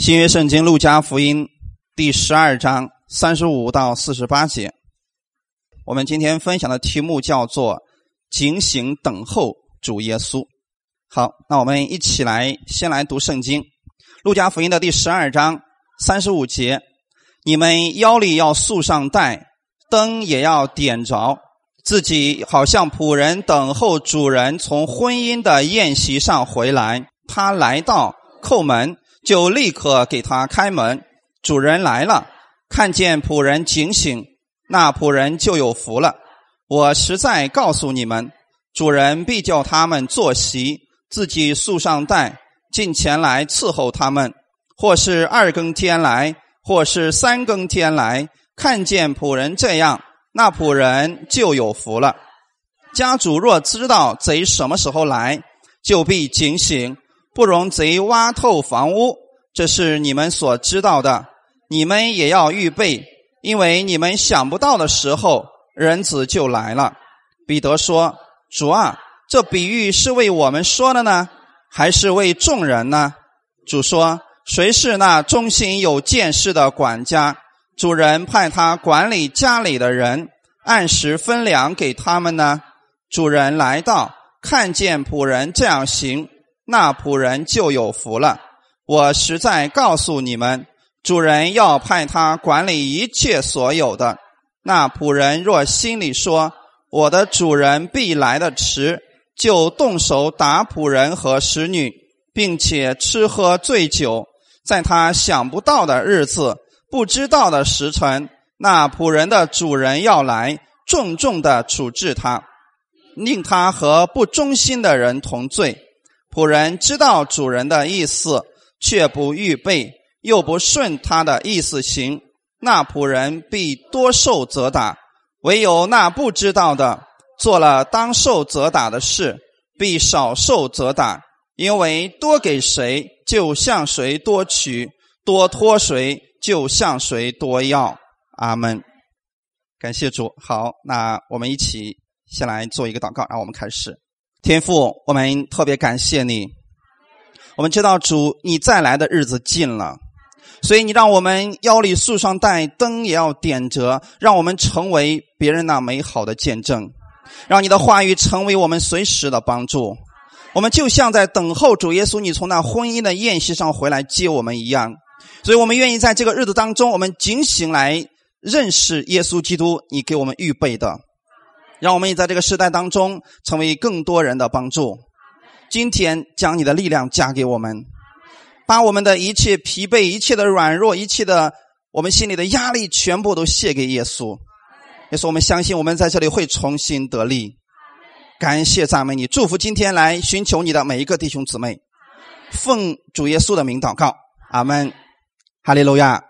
新约圣经路加福音第十二章三十五到四十八节，我们今天分享的题目叫做“警醒等候主耶稣”。好，那我们一起来先来读圣经，路加福音的第十二章三十五节：“你们腰里要束上带，灯也要点着，自己好像仆人等候主人从婚姻的宴席上回来。他来到，叩门。”就立刻给他开门。主人来了，看见仆人警醒，那仆人就有福了。我实在告诉你们，主人必叫他们坐席，自己束上带，进前来伺候他们。或是二更天来，或是三更天来，看见仆人这样，那仆人就有福了。家主若知道贼什么时候来，就必警醒。不容贼挖透房屋，这是你们所知道的。你们也要预备，因为你们想不到的时候，人子就来了。彼得说：“主啊，这比喻是为我们说的呢，还是为众人呢？”主说：“谁是那忠心有见识的管家？主人派他管理家里的人，按时分粮给他们呢。主人来到，看见仆人这样行。”那仆人就有福了。我实在告诉你们，主人要派他管理一切所有的。那仆人若心里说：“我的主人必来的迟”，就动手打仆人和使女，并且吃喝醉酒，在他想不到的日子、不知道的时辰，那仆人的主人要来，重重的处置他，令他和不忠心的人同罪。仆人知道主人的意思，却不预备，又不顺他的意思行，那仆人必多受责打；唯有那不知道的，做了当受责打的事，必少受责打。因为多给谁，就向谁多取；多托谁，就向谁多要。阿门。感谢主。好，那我们一起先来做一个祷告，让我们开始。天父，我们特别感谢你。我们知道主你再来的日子近了，所以你让我们腰里束上带，灯也要点着，让我们成为别人那美好的见证，让你的话语成为我们随时的帮助。我们就像在等候主耶稣你从那婚姻的宴席上回来接我们一样，所以我们愿意在这个日子当中，我们警醒来认识耶稣基督，你给我们预备的。让我们也在这个时代当中成为更多人的帮助。今天将你的力量加给我们，把我们的一切疲惫、一切的软弱、一切的我们心里的压力，全部都卸给耶稣。耶稣，我们相信我们在这里会重新得力。感谢赞美你，祝福今天来寻求你的每一个弟兄姊妹。奉主耶稣的名祷告，阿门。哈利路亚。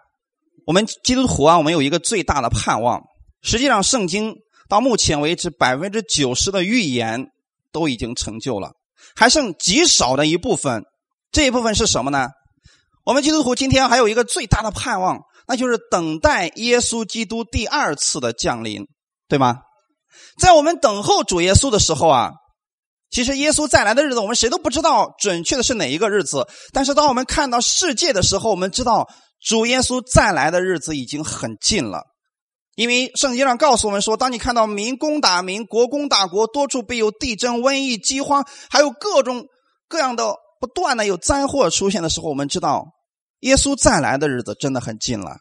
我们基督徒啊，我们有一个最大的盼望。实际上，圣经。到目前为止，百分之九十的预言都已经成就了，还剩极少的一部分。这一部分是什么呢？我们基督徒今天还有一个最大的盼望，那就是等待耶稣基督第二次的降临，对吗？在我们等候主耶稣的时候啊，其实耶稣再来的日子，我们谁都不知道准确的是哪一个日子。但是当我们看到世界的时候，我们知道主耶稣再来的日子已经很近了。因为圣经上告诉我们说，当你看到民攻打民、国攻打国，多处必有地震、瘟疫、饥荒，还有各种各样的不断的有灾祸出现的时候，我们知道耶稣再来的日子真的很近了。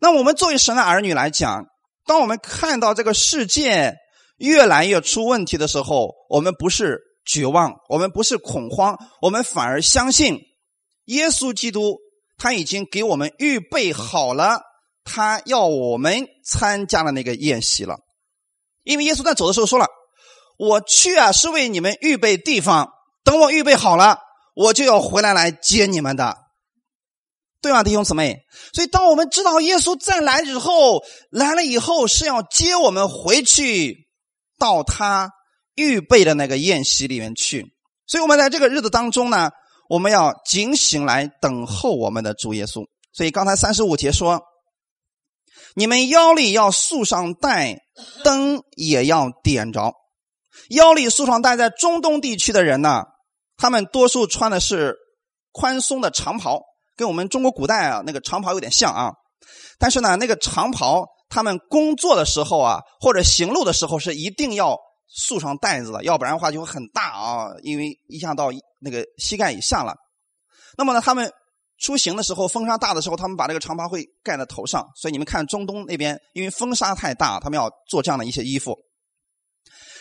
那我们作为神的儿女来讲，当我们看到这个世界越来越出问题的时候，我们不是绝望，我们不是恐慌，我们反而相信耶稣基督他已经给我们预备好了。他要我们参加了那个宴席了，因为耶稣在走的时候说了：“我去啊，是为你们预备地方。等我预备好了，我就要回来来接你们的，对吗，弟兄姊妹？所以，当我们知道耶稣再来之后，来了以后是要接我们回去到他预备的那个宴席里面去。所以，我们在这个日子当中呢，我们要警醒来等候我们的主耶稣。所以，刚才三十五节说。你们腰里要束上带，灯也要点着。腰里束上带，在中东地区的人呢，他们多数穿的是宽松的长袍，跟我们中国古代啊那个长袍有点像啊。但是呢，那个长袍他们工作的时候啊，或者行路的时候是一定要束上带子的，要不然的话就会很大啊，因为一下到那个膝盖以下了。那么呢，他们出行的时候，风沙大的时候，他们把这个长袍会盖在头上。所以你们看中东那边，因为风沙太大，他们要做这样的一些衣服。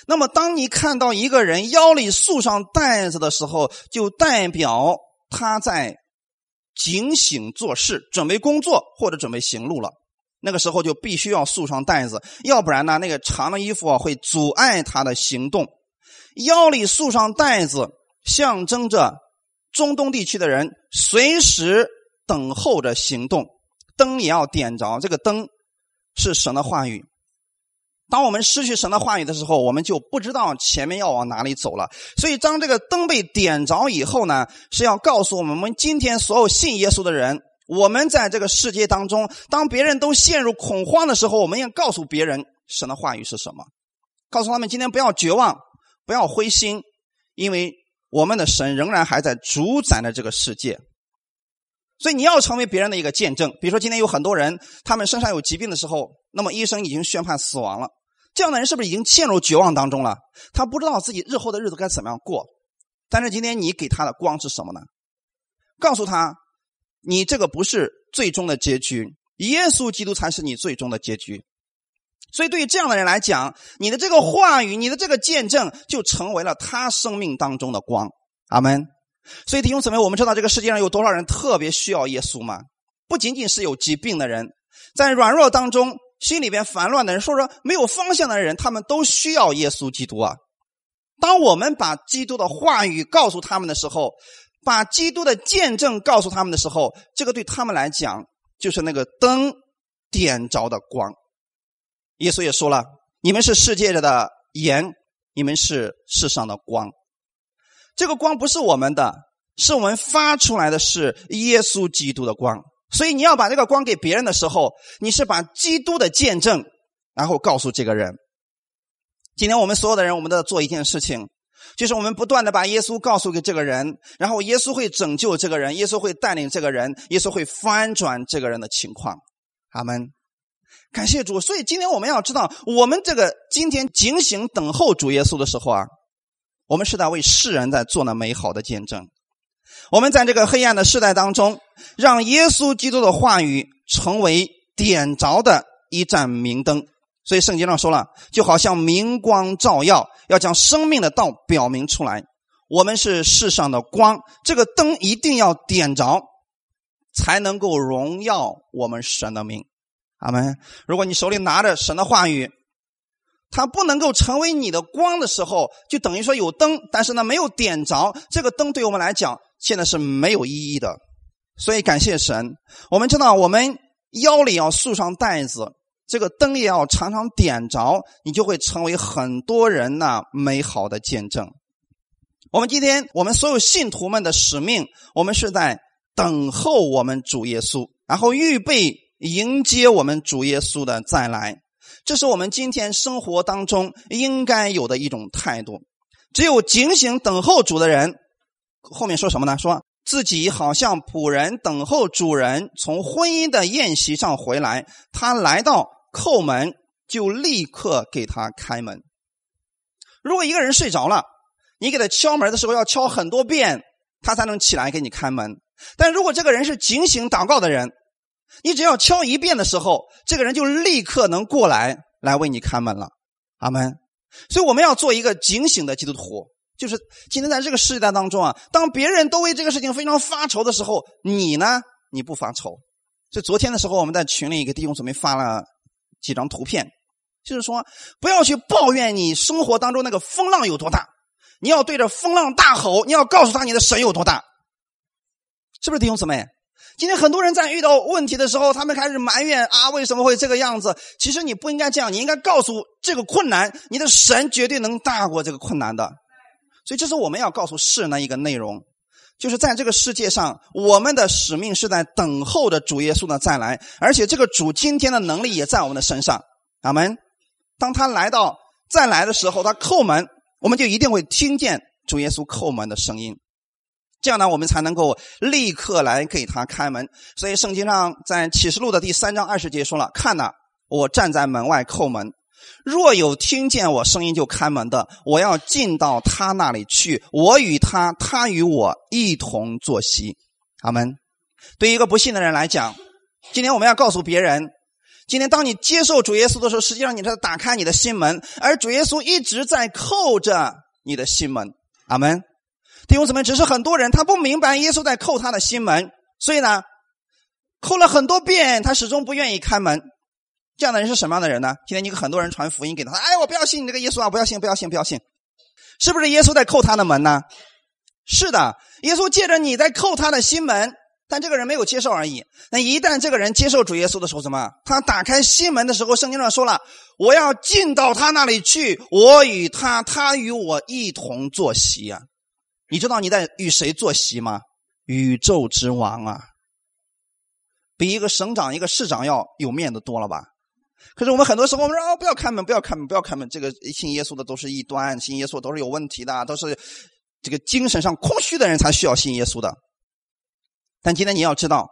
那么，当你看到一个人腰里束上带子的时候，就代表他在警醒做事，准备工作或者准备行路了。那个时候就必须要束上带子，要不然呢，那个长的衣服啊会阻碍他的行动。腰里束上带子，象征着中东地区的人随时等候着行动，灯也要点着。这个灯是神的话语。当我们失去神的话语的时候，我们就不知道前面要往哪里走了。所以，当这个灯被点着以后呢，是要告诉我们：我们今天所有信耶稣的人，我们在这个世界当中，当别人都陷入恐慌的时候，我们要告诉别人神的话语是什么，告诉他们今天不要绝望，不要灰心，因为我们的神仍然还在主宰着这个世界。所以，你要成为别人的一个见证。比如说，今天有很多人，他们身上有疾病的时候，那么医生已经宣判死亡了。这样的人是不是已经陷入绝望当中了？他不知道自己日后的日子该怎么样过。但是今天你给他的光是什么呢？告诉他，你这个不是最终的结局，耶稣基督才是你最终的结局。所以对于这样的人来讲，你的这个话语，你的这个见证，就成为了他生命当中的光。阿门。所以弟兄姊妹，我们知道这个世界上有多少人特别需要耶稣吗？不仅仅是有疾病的人，在软弱当中。心里边烦乱的人，说说没有方向的人，他们都需要耶稣基督啊。当我们把基督的话语告诉他们的时候，把基督的见证告诉他们的时候，这个对他们来讲就是那个灯点着的光。耶稣也说了：“你们是世界的盐，你们是世上的光。这个光不是我们的，是我们发出来的是耶稣基督的光。”所以你要把这个光给别人的时候，你是把基督的见证，然后告诉这个人。今天我们所有的人，我们都要做一件事情，就是我们不断的把耶稣告诉给这个人，然后耶稣会拯救这个人，耶稣会带领这个人，耶稣会翻转这个人的情况。阿门，感谢主。所以今天我们要知道，我们这个今天警醒等候主耶稣的时候啊，我们是在为世人在做那美好的见证。我们在这个黑暗的时代当中，让耶稣基督的话语成为点着的一盏明灯。所以圣经上说了，就好像明光照耀，要将生命的道表明出来。我们是世上的光，这个灯一定要点着，才能够荣耀我们神的名。阿门。如果你手里拿着神的话语，它不能够成为你的光的时候，就等于说有灯，但是呢没有点着。这个灯对我们来讲。现在是没有意义的，所以感谢神。我们知道，我们腰里要束上带子，这个灯也要常常点着，你就会成为很多人那美好的见证。我们今天，我们所有信徒们的使命，我们是在等候我们主耶稣，然后预备迎接我们主耶稣的再来。这是我们今天生活当中应该有的一种态度。只有警醒等候主的人。后面说什么呢？说自己好像仆人等候主人从婚姻的宴席上回来，他来到叩门，就立刻给他开门。如果一个人睡着了，你给他敲门的时候要敲很多遍，他才能起来给你开门。但如果这个人是警醒祷告的人，你只要敲一遍的时候，这个人就立刻能过来来为你开门了。阿门。所以我们要做一个警醒的基督徒。就是今天在这个时代当中啊，当别人都为这个事情非常发愁的时候，你呢，你不发愁。所以昨天的时候，我们在群里给弟兄姊妹发了几张图片，就是说不要去抱怨你生活当中那个风浪有多大，你要对着风浪大吼，你要告诉他你的神有多大，是不是弟兄姊妹？今天很多人在遇到问题的时候，他们开始埋怨啊，为什么会这个样子？其实你不应该这样，你应该告诉这个困难，你的神绝对能大过这个困难的。所以，这是我们要告诉世人的一个内容，就是在这个世界上，我们的使命是在等候着主耶稣的再来，而且这个主今天的能力也在我们的身上。阿门。当他来到再来的时候，他叩门，我们就一定会听见主耶稣叩门的声音。这样呢，我们才能够立刻来给他开门。所以圣经上在启示录的第三章二十节说了：“看呐，我站在门外叩门，若有听见我声音就开门的，我要进到他那里去，我与他，他与我一同坐席。”阿门。对于一个不信的人来讲，今天我们要告诉别人：今天当你接受主耶稣的时候，实际上你在打开你的心门，而主耶稣一直在扣着你的心门。阿门。弟兄姊妹，只是很多人他不明白耶稣在扣他的心门，所以呢，扣了很多遍，他始终不愿意开门。这样的人是什么样的人呢？今天你很多人传福音给他，哎，我不要信你这个耶稣啊，不要信，不要信，不要信，是不是耶稣在扣他的门呢？是的，耶稣借着你在扣他的心门，但这个人没有接受而已。那一旦这个人接受主耶稣的时候，怎么？他打开心门的时候，圣经上说了：“我要进到他那里去，我与他，他与我一同坐席呀。”你知道你在与谁坐席吗？宇宙之王啊，比一个省长、一个市长要有面子多了吧？可是我们很多时候，我们说啊，不要开门，不要开门，不要开门。这个信耶稣的都是异端，信耶稣都是有问题的，都是这个精神上空虚的人才需要信耶稣的。但今天你要知道，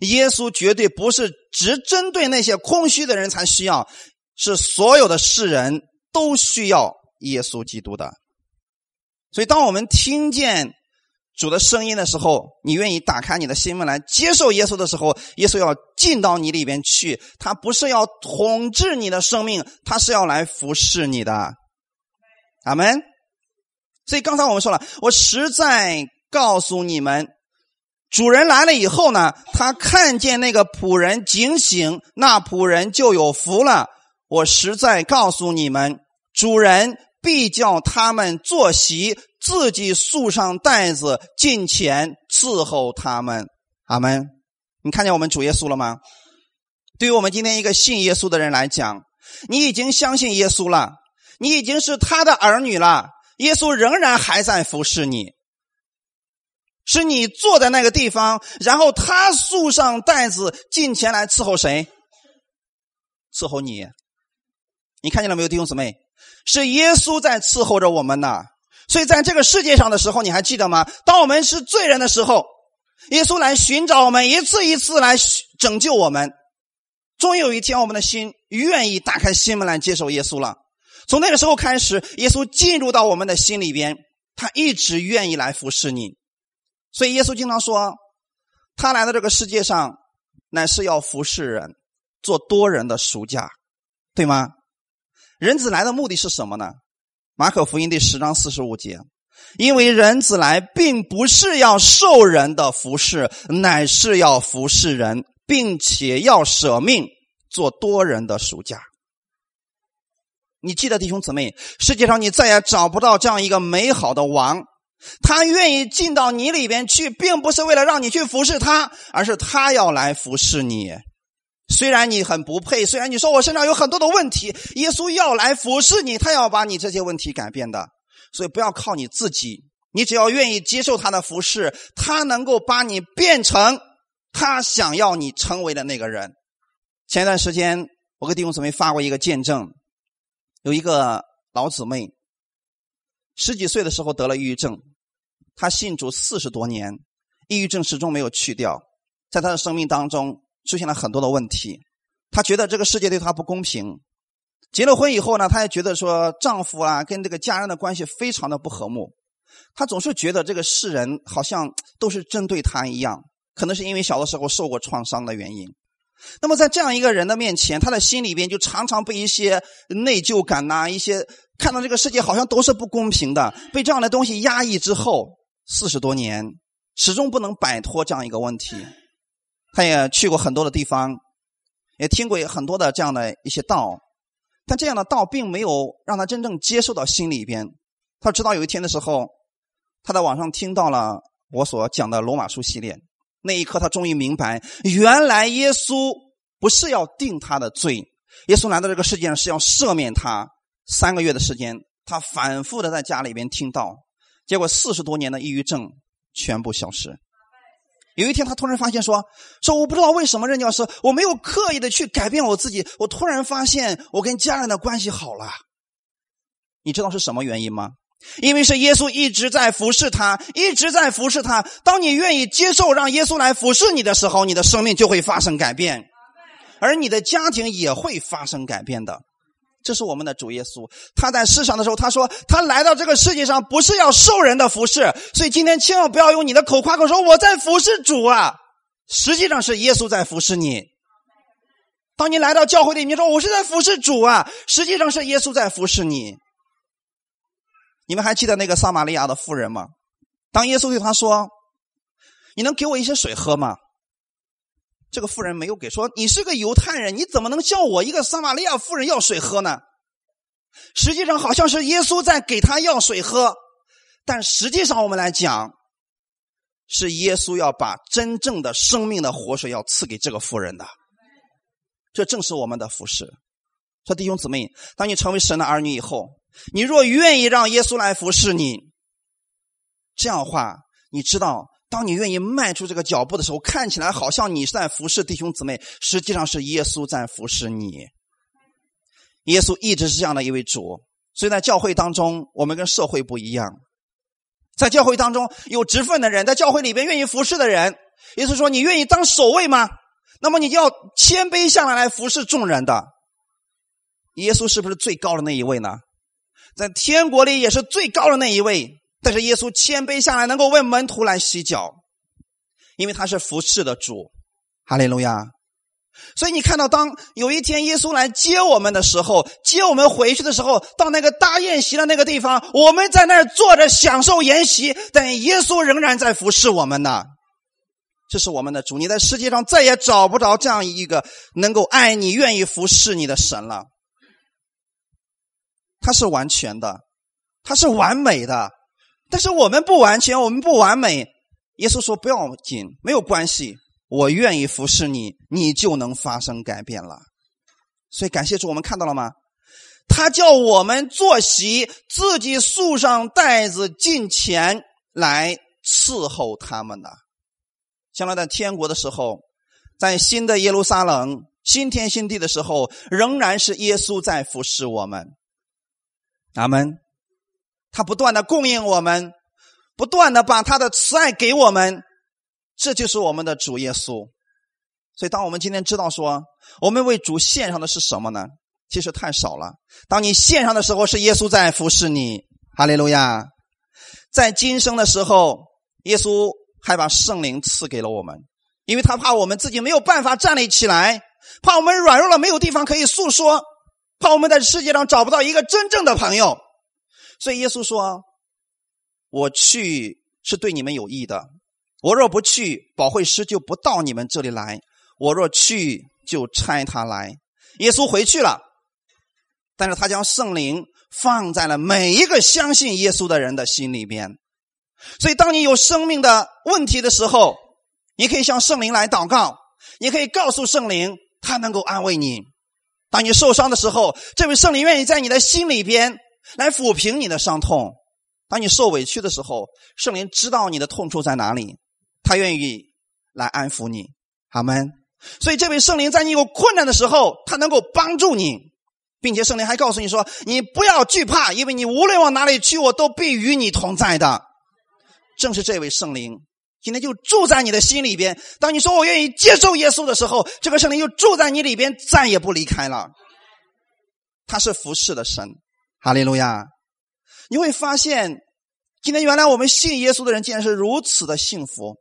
耶稣绝对不是只针对那些空虚的人才需要，是所有的世人都需要耶稣基督的。所以，当我们听见主的声音的时候，你愿意打开你的心门来接受耶稣的时候，耶稣要进到你里边去。他不是要统治你的生命，他是要来服侍你的。阿门。所以刚才我们说了，我实在告诉你们，主人来了以后呢，他看见那个仆人警醒，那仆人就有福了。我实在告诉你们，主人。必叫他们坐席，自己束上带子，进前伺候他们。阿门。你看见我们主耶稣了吗？对于我们今天一个信耶稣的人来讲，你已经相信耶稣了，你已经是他的儿女了。耶稣仍然还在服侍你，是你坐在那个地方，然后他束上带子进前来伺候谁？伺候你。你看见了没有，弟兄姊妹？是耶稣在伺候着我们呢，所以在这个世界上的时候，你还记得吗？当我们是罪人的时候，耶稣来寻找我们，一次一次来拯救我们。终有一天，我们的心愿意打开心门来接受耶稣了。从那个时候开始，耶稣进入到我们的心里边，他一直愿意来服侍你。所以耶稣经常说，他来到这个世界上，乃是要服侍人，做多人的赎价，对吗？人子来的目的是什么呢？马可福音第十章四十五节，因为人子来并不是要受人的服侍，乃是要服侍人，并且要舍命做多人的赎价。你记得弟兄姊妹，世界上你再也找不到这样一个美好的王，他愿意进到你里边去，并不是为了让你去服侍他，而是他要来服侍你。虽然你很不配，虽然你说我身上有很多的问题，耶稣要来服侍你，他要把你这些问题改变的。所以不要靠你自己，你只要愿意接受他的服侍，他能够把你变成他想要你成为的那个人。前一段时间，我给弟兄姊妹发过一个见证，有一个老姊妹，十几岁的时候得了抑郁症，她信主四十多年，抑郁症始终没有去掉，在她的生命当中。出现了很多的问题，她觉得这个世界对她不公平。结了婚以后呢，她也觉得说丈夫啊跟这个家人的关系非常的不和睦。她总是觉得这个世人好像都是针对她一样，可能是因为小的时候受过创伤的原因。那么在这样一个人的面前，他的心里边就常常被一些内疚感呐，一些看到这个世界好像都是不公平的，被这样的东西压抑之后，四十多年始终不能摆脱这样一个问题。他也去过很多的地方，也听过很多的这样的一些道，但这样的道并没有让他真正接受到心里边。他直到有一天的时候，他在网上听到了我所讲的罗马书系列，那一刻他终于明白，原来耶稣不是要定他的罪，耶稣来到这个世界上是要赦免他。三个月的时间，他反复的在家里边听到，结果四十多年的抑郁症全部消失。有一天，他突然发现说：“说我不知道为什么任教师，我没有刻意的去改变我自己，我突然发现我跟家人的关系好了。你知道是什么原因吗？因为是耶稣一直在服侍他，一直在服侍他。当你愿意接受让耶稣来服侍你的时候，你的生命就会发生改变，而你的家庭也会发生改变的。这是我们的主耶稣，他在世上的时候，他说他来到这个世界上不是要受人的服侍，所以今天千万不要用你的口夸口说我在服侍主啊，实际上是耶稣在服侍你。当你来到教会里，你说我是在服侍主啊，实际上是耶稣在服侍你。你们还记得那个撒玛利亚的妇人吗？当耶稣对他说：“你能给我一些水喝吗？”这个妇人没有给，说：“你是个犹太人，你怎么能叫我一个撒玛利亚妇人要水喝呢？”实际上好像是耶稣在给他要水喝，但实际上我们来讲，是耶稣要把真正的生命的活水要赐给这个妇人的。这正是我们的服饰。说弟兄姊妹，当你成为神的儿女以后。你若愿意让耶稣来服侍你，这样的话，你知道，当你愿意迈出这个脚步的时候，看起来好像你是在服侍弟兄姊妹，实际上是耶稣在服侍你。耶稣一直是这样的一位主，所以在教会当中，我们跟社会不一样，在教会当中有职分的人，在教会里边愿意服侍的人，耶稣说：“你愿意当守卫吗？那么你就要谦卑下来来服侍众人的。”耶稣是不是最高的那一位呢？在天国里也是最高的那一位，但是耶稣谦卑下来，能够为门徒来洗脚，因为他是服侍的主，哈利路亚。所以你看到，当有一天耶稣来接我们的时候，接我们回去的时候，到那个大宴席的那个地方，我们在那儿坐着享受筵席，但耶稣仍然在服侍我们呢。这是我们的主，你在世界上再也找不着这样一个能够爱你、愿意服侍你的神了。他是完全的，他是完美的，但是我们不完全，我们不完美。耶稣说：“不要紧，没有关系，我愿意服侍你，你就能发生改变了。”所以感谢主，我们看到了吗？他叫我们坐席，自己束上带子进前来伺候他们的。将来在天国的时候，在新的耶路撒冷、新天新地的时候，仍然是耶稣在服侍我们。阿门，他不断的供应我们，不断的把他的慈爱给我们，这就是我们的主耶稣。所以，当我们今天知道说，我们为主献上的是什么呢？其实太少了。当你献上的时候，是耶稣在服侍你。哈利路亚！在今生的时候，耶稣还把圣灵赐给了我们，因为他怕我们自己没有办法站立起来，怕我们软弱了没有地方可以诉说。怕我们在世界上找不到一个真正的朋友，所以耶稣说：“我去是对你们有益的。我若不去，保惠师就不到你们这里来；我若去，就差他来。”耶稣回去了，但是他将圣灵放在了每一个相信耶稣的人的心里边。所以，当你有生命的问题的时候，你可以向圣灵来祷告，你可以告诉圣灵，他能够安慰你。当你受伤的时候，这位圣灵愿意在你的心里边来抚平你的伤痛；当你受委屈的时候，圣灵知道你的痛处在哪里，他愿意来安抚你。好门。所以，这位圣灵在你有困难的时候，他能够帮助你，并且圣灵还告诉你说：“你不要惧怕，因为你无论往哪里去，我都必与你同在的。”正是这位圣灵。今天就住在你的心里边。当你说我愿意接受耶稣的时候，这个圣灵就住在你里边，再也不离开了。他是服侍的神，哈利路亚！你会发现，今天原来我们信耶稣的人竟然是如此的幸福，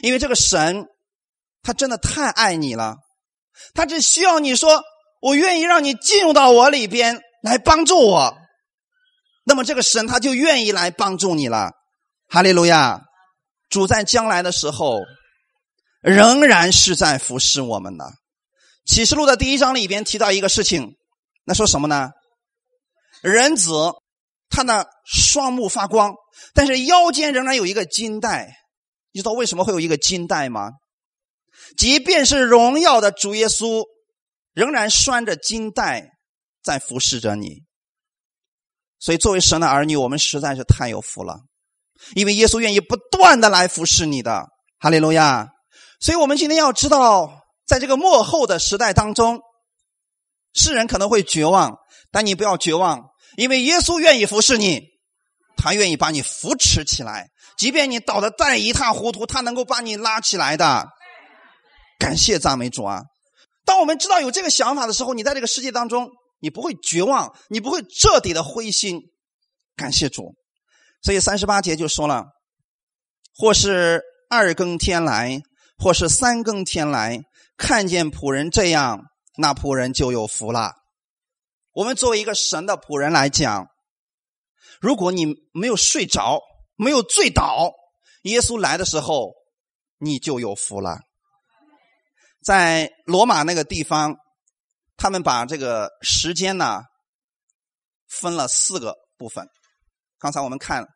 因为这个神，他真的太爱你了。他只需要你说我愿意让你进入到我里边来帮助我，那么这个神他就愿意来帮助你了，哈利路亚！主在将来的时候，仍然是在服侍我们的。启示录的第一章里边提到一个事情，那说什么呢？人子他那双目发光，但是腰间仍然有一个金带。你知道为什么会有一个金带吗？即便是荣耀的主耶稣，仍然拴着金带在服侍着你。所以，作为神的儿女，我们实在是太有福了。因为耶稣愿意不断的来服侍你的，哈利路亚！所以我们今天要知道，在这个幕后的时代当中，世人可能会绝望，但你不要绝望，因为耶稣愿意服侍你。他愿意把你扶持起来，即便你倒的再一塌糊涂，他能够把你拉起来的。感谢赞美主啊！当我们知道有这个想法的时候，你在这个世界当中，你不会绝望，你不会彻底的灰心。感谢主，所以三十八节就说了，或是二更天来，或是三更天来，看见仆人这样，那仆人就有福了。我们作为一个神的仆人来讲。如果你没有睡着，没有醉倒，耶稣来的时候，你就有福了。在罗马那个地方，他们把这个时间呢分了四个部分。刚才我们看，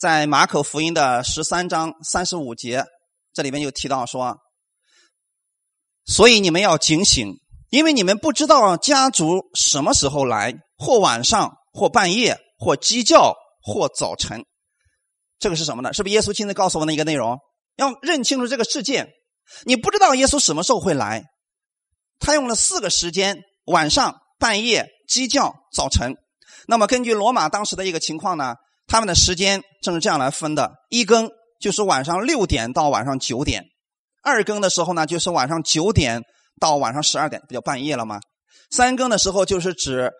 在马可福音的十三章三十五节，这里面就提到说：“所以你们要警醒，因为你们不知道家族什么时候来，或晚上，或半夜。”或鸡叫，或早晨，这个是什么呢？是不是耶稣亲自告诉我们的一个内容？要认清楚这个事件。你不知道耶稣什么时候会来，他用了四个时间：晚上、半夜、鸡叫、早晨。那么根据罗马当时的一个情况呢，他们的时间正是这样来分的：一更就是晚上六点到晚上九点；二更的时候呢，就是晚上九点到晚上十二点，不叫半夜了吗？三更的时候就是指。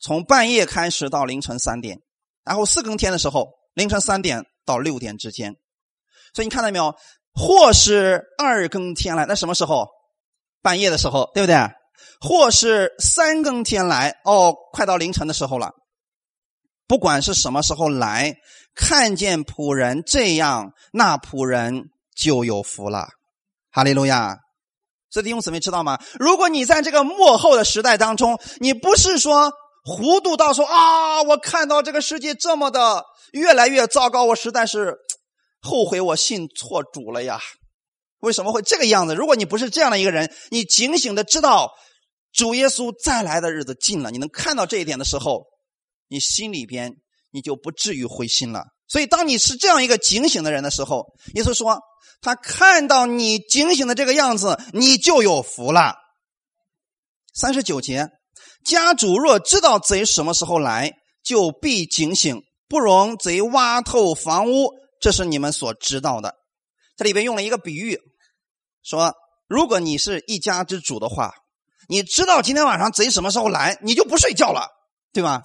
从半夜开始到凌晨三点，然后四更天的时候，凌晨三点到六点之间。所以你看到没有？或是二更天来，那什么时候？半夜的时候，对不对？或是三更天来，哦，快到凌晨的时候了。不管是什么时候来，看见仆人这样，那仆人就有福了。哈利路亚！这弟兄姊妹知道吗？如果你在这个幕后的时代当中，你不是说。糊涂到说啊！我看到这个世界这么的越来越糟糕，我实在是后悔我信错主了呀！为什么会这个样子？如果你不是这样的一个人，你警醒的知道主耶稣再来的日子近了，你能看到这一点的时候，你心里边你就不至于灰心了。所以，当你是这样一个警醒的人的时候，耶稣说他看到你警醒的这个样子，你就有福了。三十九节。家主若知道贼什么时候来，就必警醒，不容贼挖透房屋。这是你们所知道的。这里边用了一个比喻，说如果你是一家之主的话，你知道今天晚上贼什么时候来，你就不睡觉了，对吧？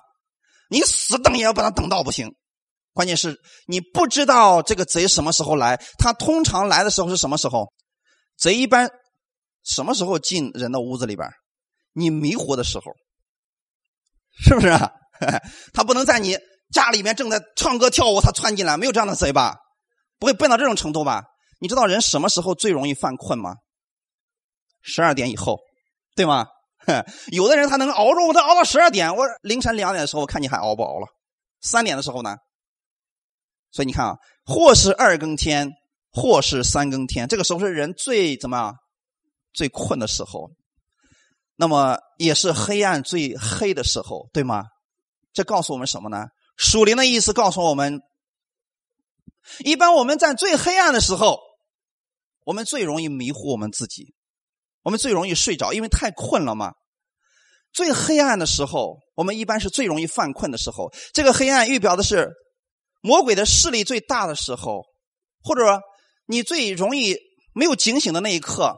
你死等也要把他等到不行。关键是你不知道这个贼什么时候来，他通常来的时候是什么时候？贼一般什么时候进人的屋子里边？你迷糊的时候。是不是啊？他不能在你家里面正在唱歌跳舞，他窜进来，没有这样的贼吧？不会笨到这种程度吧？你知道人什么时候最容易犯困吗？十二点以后，对吗？有的人他能熬着，他熬到十二点，我凌晨两点的时候，我看你还熬不熬了？三点的时候呢？所以你看啊，或是二更天，或是三更天，这个时候是人最怎么样？最困的时候。那么也是黑暗最黑的时候，对吗？这告诉我们什么呢？属灵的意思告诉我们，一般我们在最黑暗的时候，我们最容易迷糊我们自己，我们最容易睡着，因为太困了嘛。最黑暗的时候，我们一般是最容易犯困的时候。这个黑暗预表的是魔鬼的势力最大的时候，或者说你最容易没有警醒的那一刻，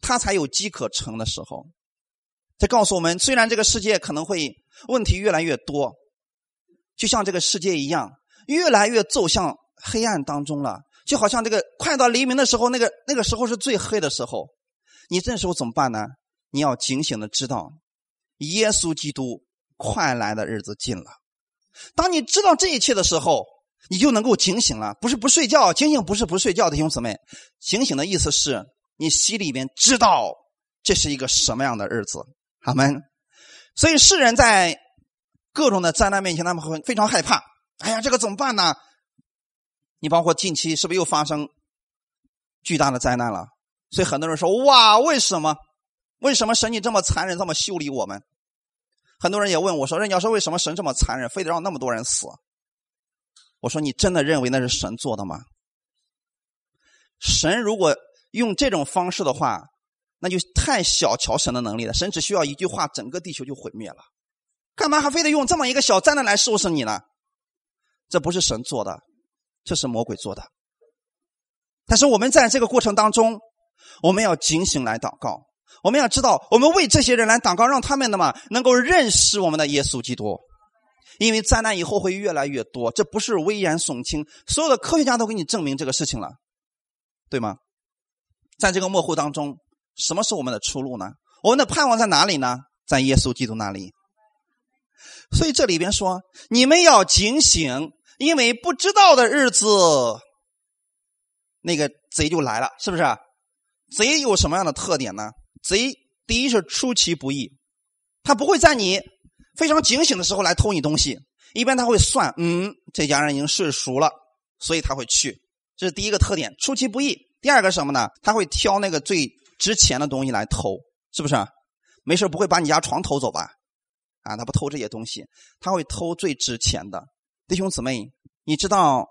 他才有机可乘的时候。这告诉我们，虽然这个世界可能会问题越来越多，就像这个世界一样，越来越走向黑暗当中了。就好像这个快到黎明的时候，那个那个时候是最黑的时候。你这时候怎么办呢？你要警醒的知道，耶稣基督快来的日子近了。当你知道这一切的时候，你就能够警醒了。不是不睡觉，警醒不是不睡觉的兄弟们，警醒的意思是你心里边知道这是一个什么样的日子。他们，所以世人在各种的灾难面前，他们会非常害怕。哎呀，这个怎么办呢？你包括近期是不是又发生巨大的灾难了？所以很多人说：“哇，为什么？为什么神你这么残忍，这么修理我们？”很多人也问我说：“任教授，为什么神这么残忍，非得让那么多人死？”我说：“你真的认为那是神做的吗？神如果用这种方式的话。”那就太小瞧神的能力了。神只需要一句话，整个地球就毁灭了，干嘛还非得用这么一个小灾难来收拾你呢？这不是神做的，这是魔鬼做的。但是我们在这个过程当中，我们要警醒来祷告。我们要知道，我们为这些人来祷告，让他们的嘛能够认识我们的耶稣基督。因为灾难以后会越来越多，这不是危言耸听，所有的科学家都给你证明这个事情了，对吗？在这个幕后当中，什么是我们的出路呢？我们的盼望在哪里呢？在耶稣基督那里。所以这里边说，你们要警醒，因为不知道的日子，那个贼就来了，是不是？贼有什么样的特点呢？贼第一是出其不意，他不会在你非常警醒的时候来偷你东西，一般他会算，嗯，这家人已经睡熟了，所以他会去，这是第一个特点，出其不意。第二个什么呢？他会挑那个最值钱的东西来偷，是不是？没事不会把你家床偷走吧？啊，他不偷这些东西，他会偷最值钱的。弟兄姊妹，你知道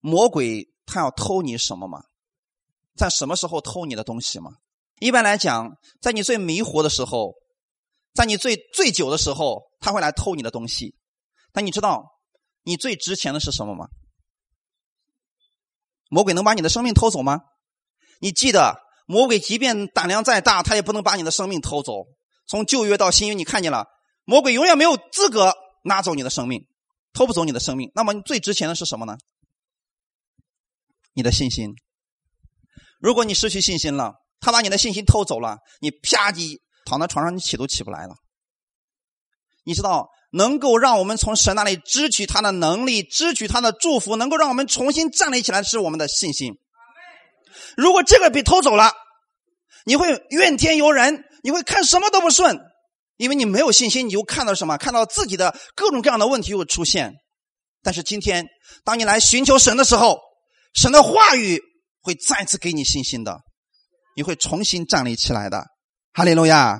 魔鬼他要偷你什么吗？在什么时候偷你的东西吗？一般来讲，在你最迷糊的时候，在你最醉酒的时候，他会来偷你的东西。但你知道你最值钱的是什么吗？魔鬼能把你的生命偷走吗？你记得，魔鬼即便胆量再大，他也不能把你的生命偷走。从旧约到新约，你看见了，魔鬼永远没有资格拿走你的生命，偷不走你的生命。那么你，最值钱的是什么呢？你的信心。如果你失去信心了，他把你的信心偷走了，你啪叽躺在床上，你起都起不来了。你知道？能够让我们从神那里支取他的能力，支取他的祝福，能够让我们重新站立起来，是我们的信心。如果这个被偷走了，你会怨天尤人，你会看什么都不顺，因为你没有信心，你就看到什么？看到自己的各种各样的问题又出现。但是今天，当你来寻求神的时候，神的话语会再次给你信心的，你会重新站立起来的。哈利路亚！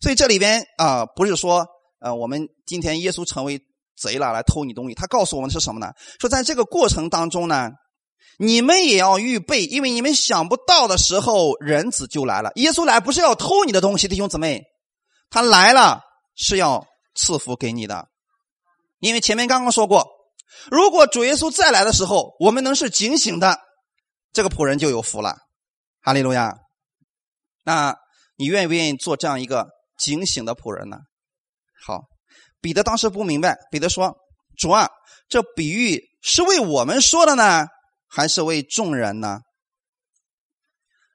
所以这里边啊，不是说。呃，我们今天耶稣成为贼了，来偷你东西。他告诉我们是什么呢？说在这个过程当中呢，你们也要预备，因为你们想不到的时候，人子就来了。耶稣来不是要偷你的东西，弟兄姊妹，他来了是要赐福给你的。因为前面刚刚说过，如果主耶稣再来的时候，我们能是警醒的，这个仆人就有福了。哈利路亚！那你愿不愿意做这样一个警醒的仆人呢？好，彼得当时不明白。彼得说：“主啊，这比喻是为我们说的呢，还是为众人呢？”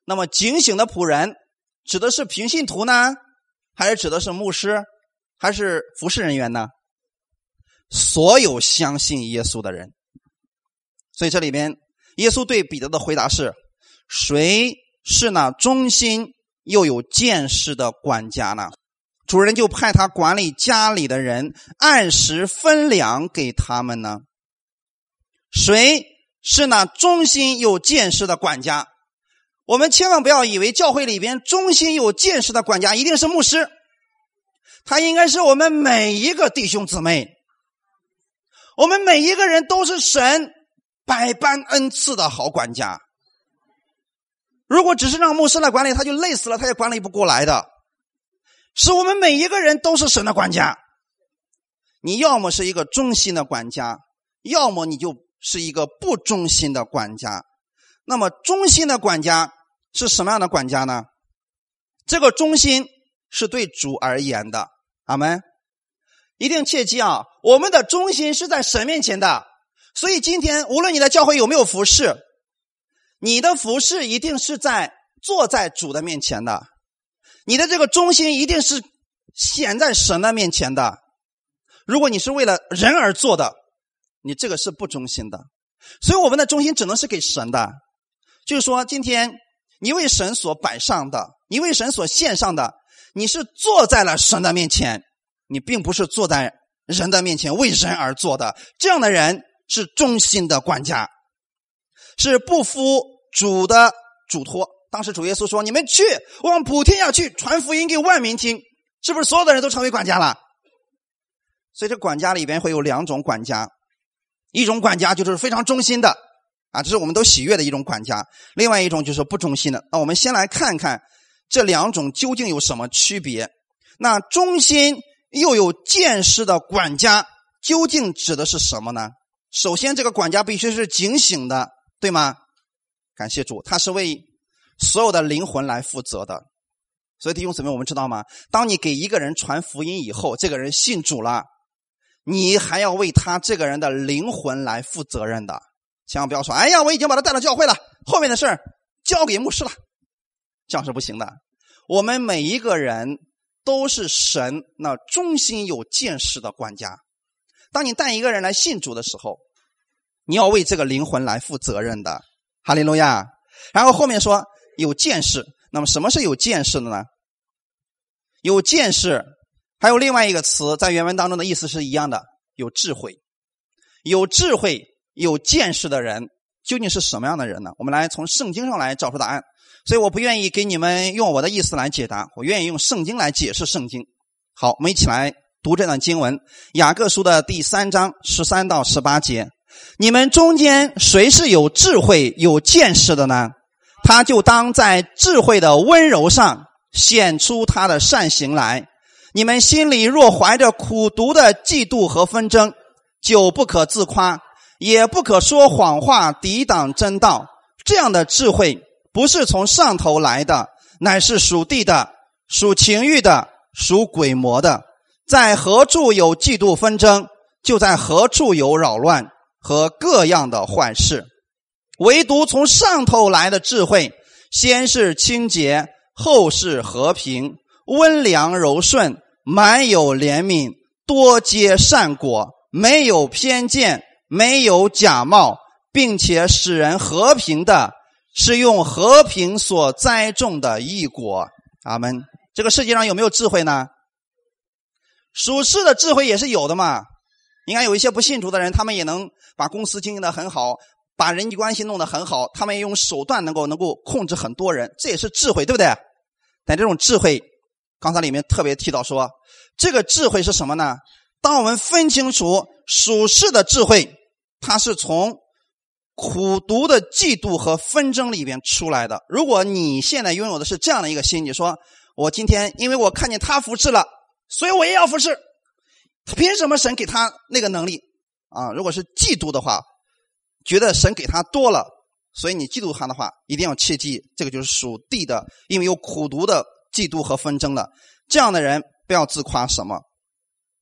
那么，警醒的仆人指的是平信徒呢，还是指的是牧师，还是服侍人员呢？所有相信耶稣的人。所以这里边，耶稣对彼得的回答是：“谁是那忠心又有见识的管家呢？”主人就派他管理家里的人，按时分粮给他们呢。谁是那忠心有见识的管家？我们千万不要以为教会里边忠心有见识的管家一定是牧师，他应该是我们每一个弟兄姊妹。我们每一个人都是神百般恩赐的好管家。如果只是让牧师来管理，他就累死了，他也管理不过来的。是我们每一个人都是神的管家，你要么是一个忠心的管家，要么你就是一个不忠心的管家。那么忠心的管家是什么样的管家呢？这个忠心是对主而言的，阿门。一定切记啊，我们的忠心是在神面前的。所以今天无论你的教会有没有服侍，你的服侍一定是在坐在主的面前的。你的这个忠心一定是显在神的面前的。如果你是为了人而做的，你这个是不忠心的。所以我们的忠心只能是给神的。就是说，今天你为神所摆上的，你为神所献上的，你是坐在了神的面前，你并不是坐在人的面前为人而做的。这样的人是忠心的管家，是不敷主的嘱托。当时主耶稣说：“你们去往普天下去，传福音给万民听，是不是所有的人都成为管家了？”所以这管家里边会有两种管家，一种管家就是非常忠心的，啊，这是我们都喜悦的一种管家；另外一种就是不忠心的。那我们先来看看这两种究竟有什么区别？那忠心又有见识的管家究竟指的是什么呢？首先这个管家必须是警醒的，对吗？感谢主，他是为所有的灵魂来负责的。所以弟兄姊妹，我们知道吗？当你给一个人传福音以后，这个人信主了，你还要为他这个人的灵魂来负责任的。千万不要说：“哎呀，我已经把他带到教会了，后面的事儿交给牧师了。”这样是不行的。我们每一个人都是神那忠心有见识的管家。当你带一个人来信主的时候，你要为这个灵魂来负责任的。哈利路亚。然后后面说有见识，那么什么是有见识的呢？有见识，还有另外一个词，在原文当中的意思是一样的，有智慧。有智慧、有见识的人究竟是什么样的人呢？我们来从圣经上来找出答案。所以我不愿意给你们用我的意思来解答，我愿意用圣经来解释圣经。好，我们一起来读这段经文，《雅各书》的第三章十三到十八节。你们中间谁是有智慧、有见识的呢？他就当在智慧的温柔上。显出他的善行来。你们心里若怀着苦毒的嫉妒和纷争，就不可自夸，也不可说谎话抵挡真道。这样的智慧不是从上头来的，乃是属地的、属情欲的、属鬼魔的。在何处有嫉妒纷争，就在何处有扰乱和各样的坏事。唯独从上头来的智慧，先是清洁。后是和平，温良柔顺，满有怜悯，多结善果，没有偏见，没有假冒，并且使人和平的，是用和平所栽种的异果。阿门。这个世界上有没有智慧呢？属世的智慧也是有的嘛。你看，有一些不信主的人，他们也能把公司经营的很好，把人际关系弄得很好，他们也用手段能够能够控制很多人，这也是智慧，对不对？但这种智慧，刚才里面特别提到说，这个智慧是什么呢？当我们分清楚属世的智慧，它是从苦读的嫉妒和纷争里边出来的。如果你现在拥有的是这样的一个心，你说我今天因为我看见他服侍了，所以我也要服侍。凭什么神给他那个能力啊？如果是嫉妒的话，觉得神给他多了。所以你嫉妒他的话，一定要切记，这个就是属地的，因为有苦毒的嫉妒和纷争的这样的人，不要自夸什么，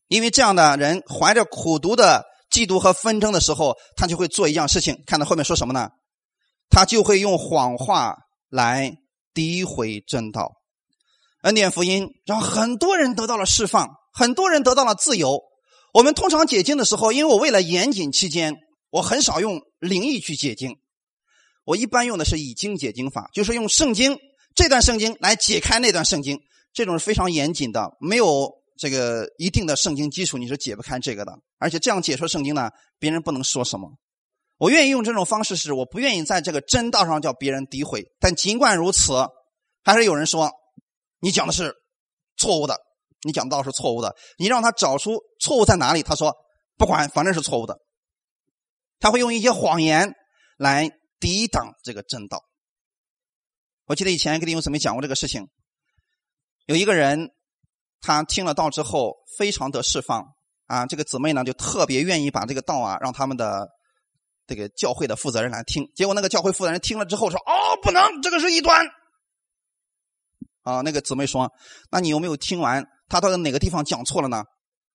因为这样的人怀着苦毒的嫉妒和纷争的时候，他就会做一样事情。看到后面说什么呢？他就会用谎话来诋毁正道。恩典福音让很多人得到了释放，很多人得到了自由。我们通常解经的时候，因为我为了严谨期间，我很少用灵异去解经。我一般用的是以经解经法，就是用圣经这段圣经来解开那段圣经，这种是非常严谨的，没有这个一定的圣经基础你是解不开这个的。而且这样解说圣经呢，别人不能说什么。我愿意用这种方式，是我不愿意在这个真道上叫别人诋毁。但尽管如此，还是有人说你讲的是错误的，你讲的道是错误的。你让他找出错误在哪里，他说不管，反正是错误的。他会用一些谎言来。抵挡这个正道。我记得以前跟弟兄姊妹讲过这个事情。有一个人，他听了道之后非常的释放啊，这个姊妹呢就特别愿意把这个道啊让他们的这个教会的负责人来听。结果那个教会负责人听了之后说：“哦，不能，这个是异端。”啊，那个姊妹说：“那你有没有听完？他到底哪个地方讲错了呢？”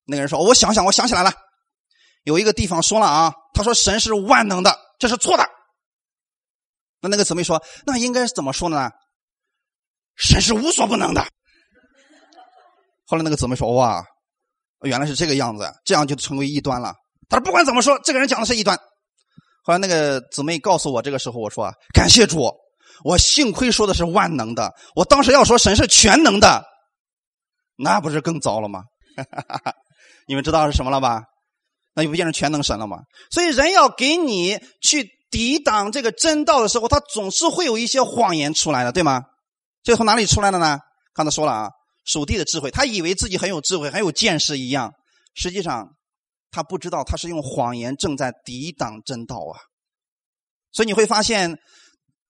那个人说：“我想想，我想起来了，有一个地方说了啊，他说神是万能的，这是错的。”那那个姊妹说：“那应该是怎么说呢？神是无所不能的。”后来那个姊妹说：“哇，原来是这个样子，这样就成为异端了。”他说：“不管怎么说，这个人讲的是异端。”后来那个姊妹告诉我，这个时候我说：“感谢主，我幸亏说的是万能的。我当时要说神是全能的，那不是更糟了吗？” 你们知道是什么了吧？那就不变成全能神了吗？所以人要给你去。抵挡这个真道的时候，他总是会有一些谎言出来的，对吗？这从哪里出来的呢？刚才说了啊，属地的智慧，他以为自己很有智慧、很有见识一样，实际上他不知道他是用谎言正在抵挡真道啊。所以你会发现，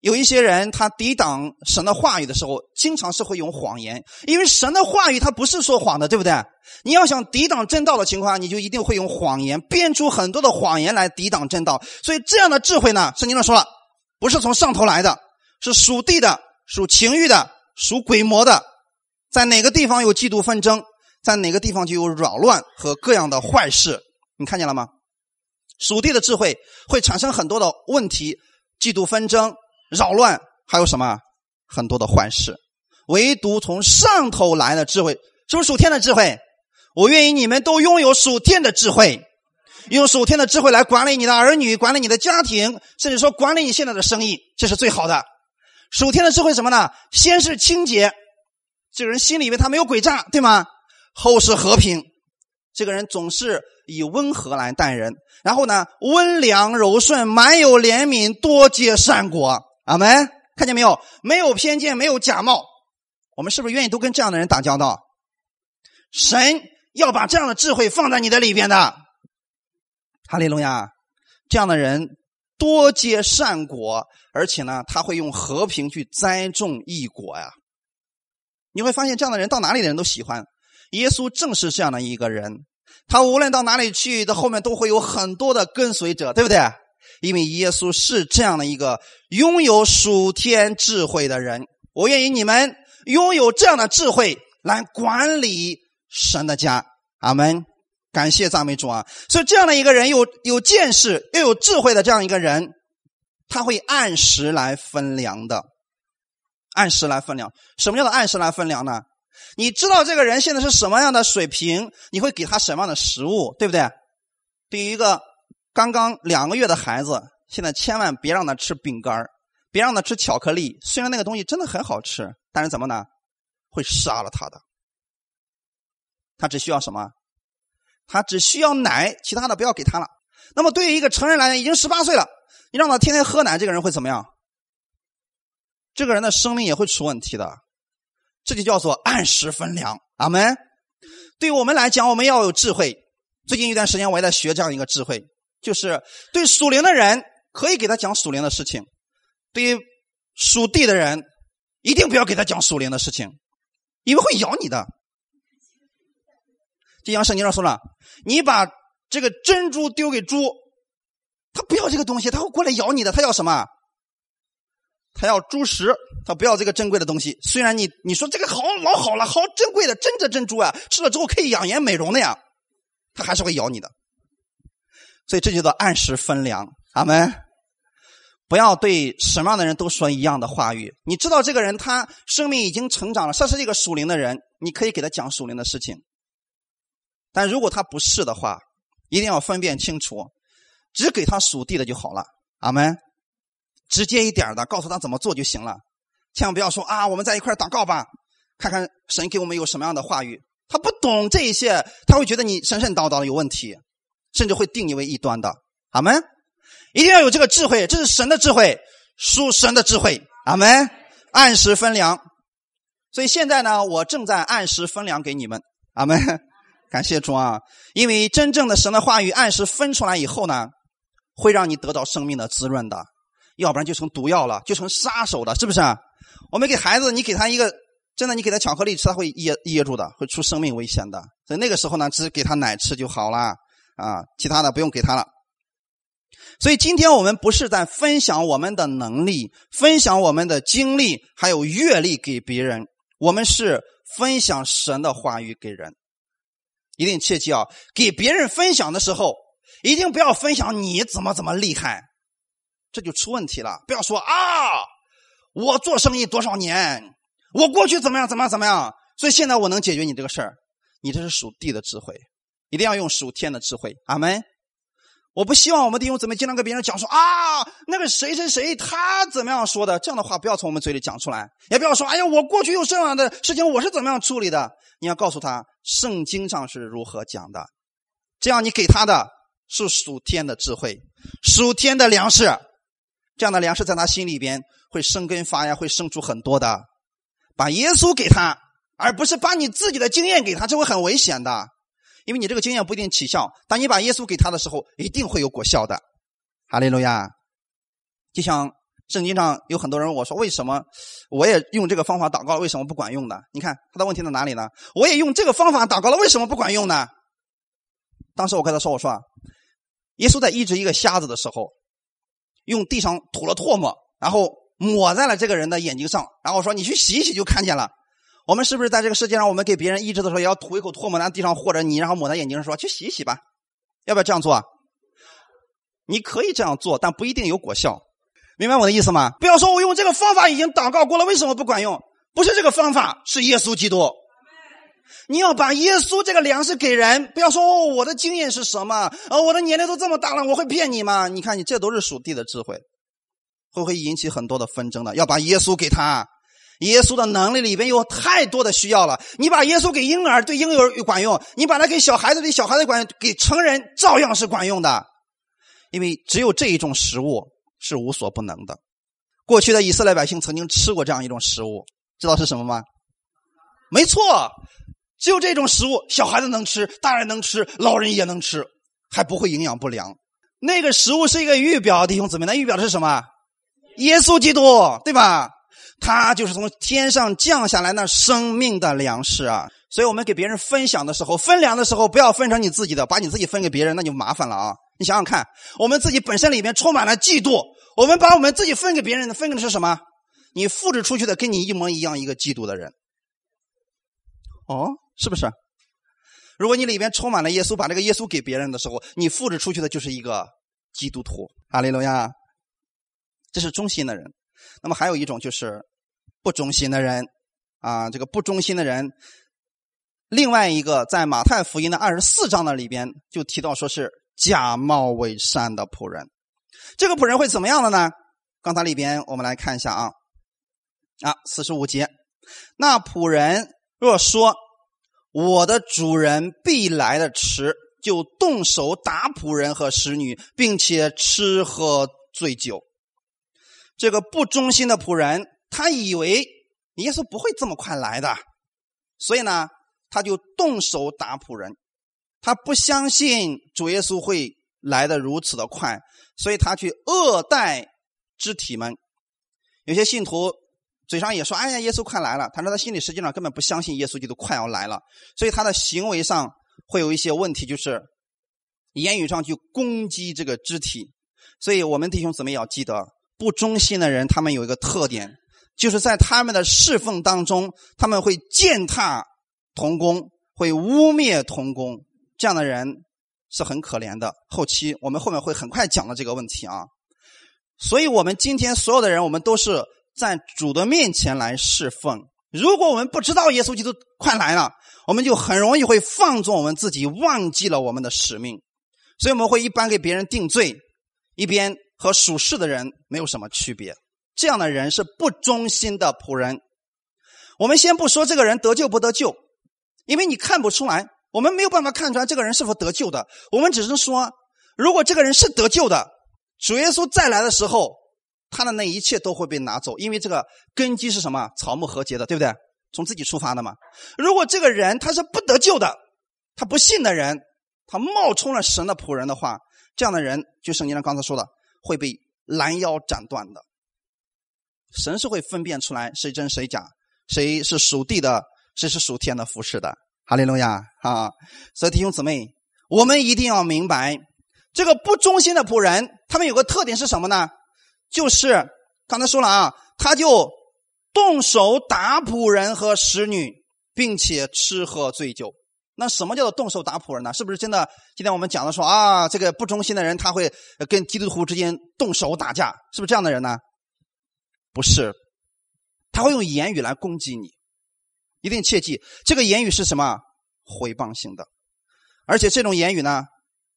有一些人他抵挡神的话语的时候，经常是会用谎言，因为神的话语他不是说谎的，对不对？你要想抵挡正道的情况，你就一定会用谎言，编出很多的谎言来抵挡正道。所以这样的智慧呢，圣经上说了，不是从上头来的，是属地的、属情欲的、属鬼魔的。在哪个地方有嫉妒纷争，在哪个地方就有扰乱和各样的坏事。你看见了吗？属地的智慧会产生很多的问题，嫉妒纷争。扰乱还有什么很多的坏事，唯独从上头来的智慧，是不是属天的智慧？我愿意你们都拥有属天的智慧，用属天的智慧来管理你的儿女，管理你的家庭，甚至说管理你现在的生意，这是最好的。属天的智慧什么呢？先是清洁，这个人心里面他没有诡诈，对吗？后是和平，这个人总是以温和来待人，然后呢，温良柔顺，满有怜悯，多结善果。阿门，看见没有？没有偏见，没有假冒。我们是不是愿意都跟这样的人打交道？神要把这样的智慧放在你的里边的。哈利路亚！这样的人多结善果，而且呢，他会用和平去栽种异果呀。你会发现，这样的人到哪里的人都喜欢。耶稣正是这样的一个人，他无论到哪里去，的后面都会有很多的跟随者，对不对？因为耶稣是这样的一个拥有属天智慧的人，我愿意你们拥有这样的智慧来管理神的家。阿门！感谢赞美主啊！所以这样的一个人，有有见识又有智慧的这样一个人，他会按时来分粮的。按时来分粮，什么叫做按时来分粮呢？你知道这个人现在是什么样的水平，你会给他什么样的食物，对不对？对于一个。刚刚两个月的孩子，现在千万别让他吃饼干别让他吃巧克力。虽然那个东西真的很好吃，但是怎么呢？会杀了他的。他只需要什么？他只需要奶，其他的不要给他了。那么对于一个成人来讲，已经十八岁了，你让他天天喝奶，这个人会怎么样？这个人的生命也会出问题的。这就叫做按时分粮。阿门。对于我们来讲，我们要有智慧。最近一段时间，我也在学这样一个智慧。就是对属灵的人可以给他讲属灵的事情，对于属地的人一定不要给他讲属灵的事情，因为会咬你的。就像圣经上说了，你把这个珍珠丢给猪，他不要这个东西，他会过来咬你的。他要什么？他要猪食，他不要这个珍贵的东西。虽然你你说这个好老好了，好珍贵的真的珍珠啊，吃了之后可以养颜美容的呀，他还是会咬你的。所以这就叫按时分粮，阿门。不要对什么样的人都说一样的话语。你知道这个人他生命已经成长了，他是一个属灵的人，你可以给他讲属灵的事情。但如果他不是的话，一定要分辨清楚，只给他属地的就好了，阿门。直接一点的告诉他怎么做就行了，千万不要说啊，我们在一块祷告吧，看看神给我们有什么样的话语。他不懂这一些，他会觉得你神神叨叨的有问题。甚至会定你为异端的，阿门！一定要有这个智慧，这是神的智慧，属神的智慧，阿门！按时分粮，所以现在呢，我正在按时分粮给你们，阿门！感谢主啊！因为真正的神的话语按时分出来以后呢，会让你得到生命的滋润的，要不然就成毒药了，就成杀手了，是不是？我们给孩子，你给他一个真的，你给他巧克力吃，他会噎噎住的，会出生命危险的。所以那个时候呢，只给他奶吃就好了。啊，其他的不用给他了。所以今天我们不是在分享我们的能力，分享我们的经历，还有阅历给别人，我们是分享神的话语给人。一定切记啊，给别人分享的时候，一定不要分享你怎么怎么厉害，这就出问题了。不要说啊，我做生意多少年，我过去怎么样怎么样怎么样，所以现在我能解决你这个事儿，你这是属地的智慧。一定要用属天的智慧，阿门。我不希望我们弟兄姊妹经常跟别人讲说啊，那个谁谁谁他怎么样说的，这样的话不要从我们嘴里讲出来，也不要说哎呀，我过去有这样的事情，我是怎么样处理的。你要告诉他圣经上是如何讲的，这样你给他的是属天的智慧，属天的粮食，这样的粮食在他心里边会生根发芽，会生出很多的。把耶稣给他，而不是把你自己的经验给他，这会很危险的。因为你这个经验不一定起效，当你把耶稣给他的时候，一定会有果效的。哈利路亚！就像圣经上有很多人我说：“为什么我也用这个方法祷告，为什么不管用呢？”你看他的问题在哪里呢？我也用这个方法祷告了，为什么不管用呢？当时我跟他说：“我说啊，耶稣在医治一个瞎子的时候，用地上吐了唾沫，然后抹在了这个人的眼睛上，然后说你去洗一洗就看见了。我们是不是在这个世界上，我们给别人医治的时候，也要吐一口唾沫在地上或者泥，然后抹在眼睛上，说去洗洗吧？要不要这样做？你可以这样做，但不一定有果效。”明白我的意思吗？不要说我用这个方法已经祷告过了，为什么不管用？不是这个方法，是耶稣基督。你要把耶稣这个粮食给人，不要说哦，我的经验是什么？呃，我的年龄都这么大了，我会骗你吗？你看，你这都是属地的智慧，会不会引起很多的纷争的？要把耶稣给他，耶稣的能力里边有太多的需要了。你把耶稣给婴儿，对婴儿管用；你把它给小孩子，对小孩子管用；给成人照样是管用的，因为只有这一种食物。是无所不能的。过去的以色列百姓曾经吃过这样一种食物，知道是什么吗？没错，就这种食物，小孩子能吃，大人能吃，老人也能吃，还不会营养不良。那个食物是一个预表，弟兄姊妹，那预表的是什么？耶稣基督，对吧？他就是从天上降下来那生命的粮食啊！所以我们给别人分享的时候，分粮的时候，不要分成你自己的，把你自己分给别人，那就麻烦了啊！你想想看，我们自己本身里面充满了嫉妒，我们把我们自己分给别人的，分给的是什么？你复制出去的跟你一模一样一个嫉妒的人，哦，是不是？如果你里面充满了耶稣，把这个耶稣给别人的时候，你复制出去的就是一个基督徒。哈利路亚！这是忠心的人。那么还有一种就是不忠心的人啊，这个不忠心的人。另外一个在马太福音的二十四章的里边就提到说是。假冒伪善的仆人，这个仆人会怎么样的呢？刚才里边我们来看一下啊，啊，四十五节，那仆人若说我的主人必来的迟，就动手打仆人和使女，并且吃喝醉酒。这个不忠心的仆人，他以为耶稣不会这么快来的，所以呢，他就动手打仆人。他不相信主耶稣会来的如此的快，所以他去恶待肢体们。有些信徒嘴上也说：“哎呀，耶稣快来了。”他说他心里实际上根本不相信耶稣基督快要来了，所以他的行为上会有一些问题，就是言语上去攻击这个肢体。所以我们弟兄姊妹要记得，不忠心的人他们有一个特点，就是在他们的侍奉当中，他们会践踏童工，会污蔑童工。这样的人是很可怜的。后期我们后面会很快讲到这个问题啊。所以，我们今天所有的人，我们都是在主的面前来侍奉。如果我们不知道耶稣基督快来了，我们就很容易会放纵我们自己，忘记了我们的使命。所以，我们会一般给别人定罪，一边和属世的人没有什么区别。这样的人是不忠心的仆人。我们先不说这个人得救不得救，因为你看不出来。我们没有办法看出来这个人是否得救的，我们只是说，如果这个人是得救的，主耶稣再来的时候，他的那一切都会被拿走，因为这个根基是什么？草木和结的，对不对？从自己出发的嘛。如果这个人他是不得救的，他不信的人，他冒充了神的仆人的话，这样的人，就圣经上刚才说的，会被拦腰斩断的。神是会分辨出来谁真谁假，谁是属地的，谁是属天的服侍的。哈利路亚啊！所以弟兄姊妹，我们一定要明白，这个不忠心的仆人，他们有个特点是什么呢？就是刚才说了啊，他就动手打仆人和使女，并且吃喝醉酒。那什么叫做动手打仆人呢？是不是真的？今天我们讲的说啊，这个不忠心的人他会跟基督徒之间动手打架，是不是这样的人呢？不是，他会用言语来攻击你。一定切记，这个言语是什么？回谤性的，而且这种言语呢，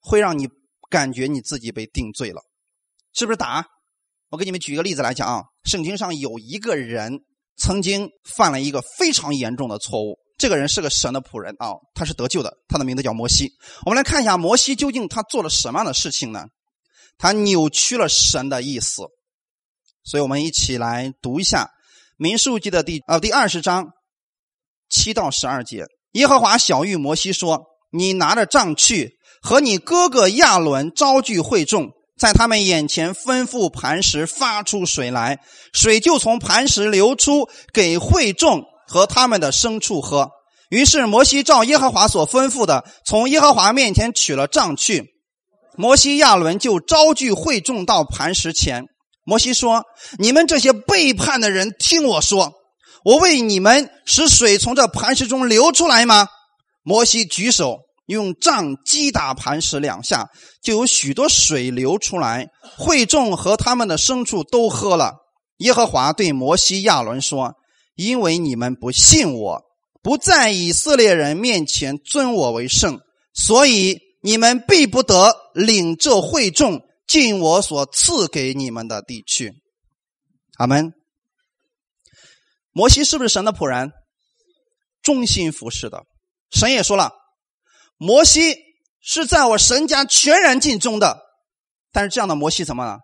会让你感觉你自己被定罪了，是不是打？我给你们举一个例子来讲啊，圣经上有一个人曾经犯了一个非常严重的错误，这个人是个神的仆人啊，他是得救的，他的名字叫摩西。我们来看一下摩西究竟他做了什么样的事情呢？他扭曲了神的意思，所以我们一起来读一下《民数记》的第呃第二十章。七到十二节，耶和华小玉摩西说：“你拿着杖去，和你哥哥亚伦招聚会众，在他们眼前吩咐磐石发出水来，水就从磐石流出，给会众和他们的牲畜喝。于是摩西照耶和华所吩咐的，从耶和华面前取了杖去。摩西亚伦就招聚会众到磐石前。摩西说：“你们这些背叛的人，听我说，我为你们使水从这磐石中流出来吗？”摩西举手。用杖击打磐石两下，就有许多水流出来，会众和他们的牲畜都喝了。耶和华对摩西、亚伦说：“因为你们不信我，不在以色列人面前尊我为圣，所以你们必不得领这会众进我所赐给你们的地区。”阿门。摩西是不是神的仆人？忠心服侍的。神也说了。摩西是在我神家全然尽忠的，但是这样的摩西怎么了？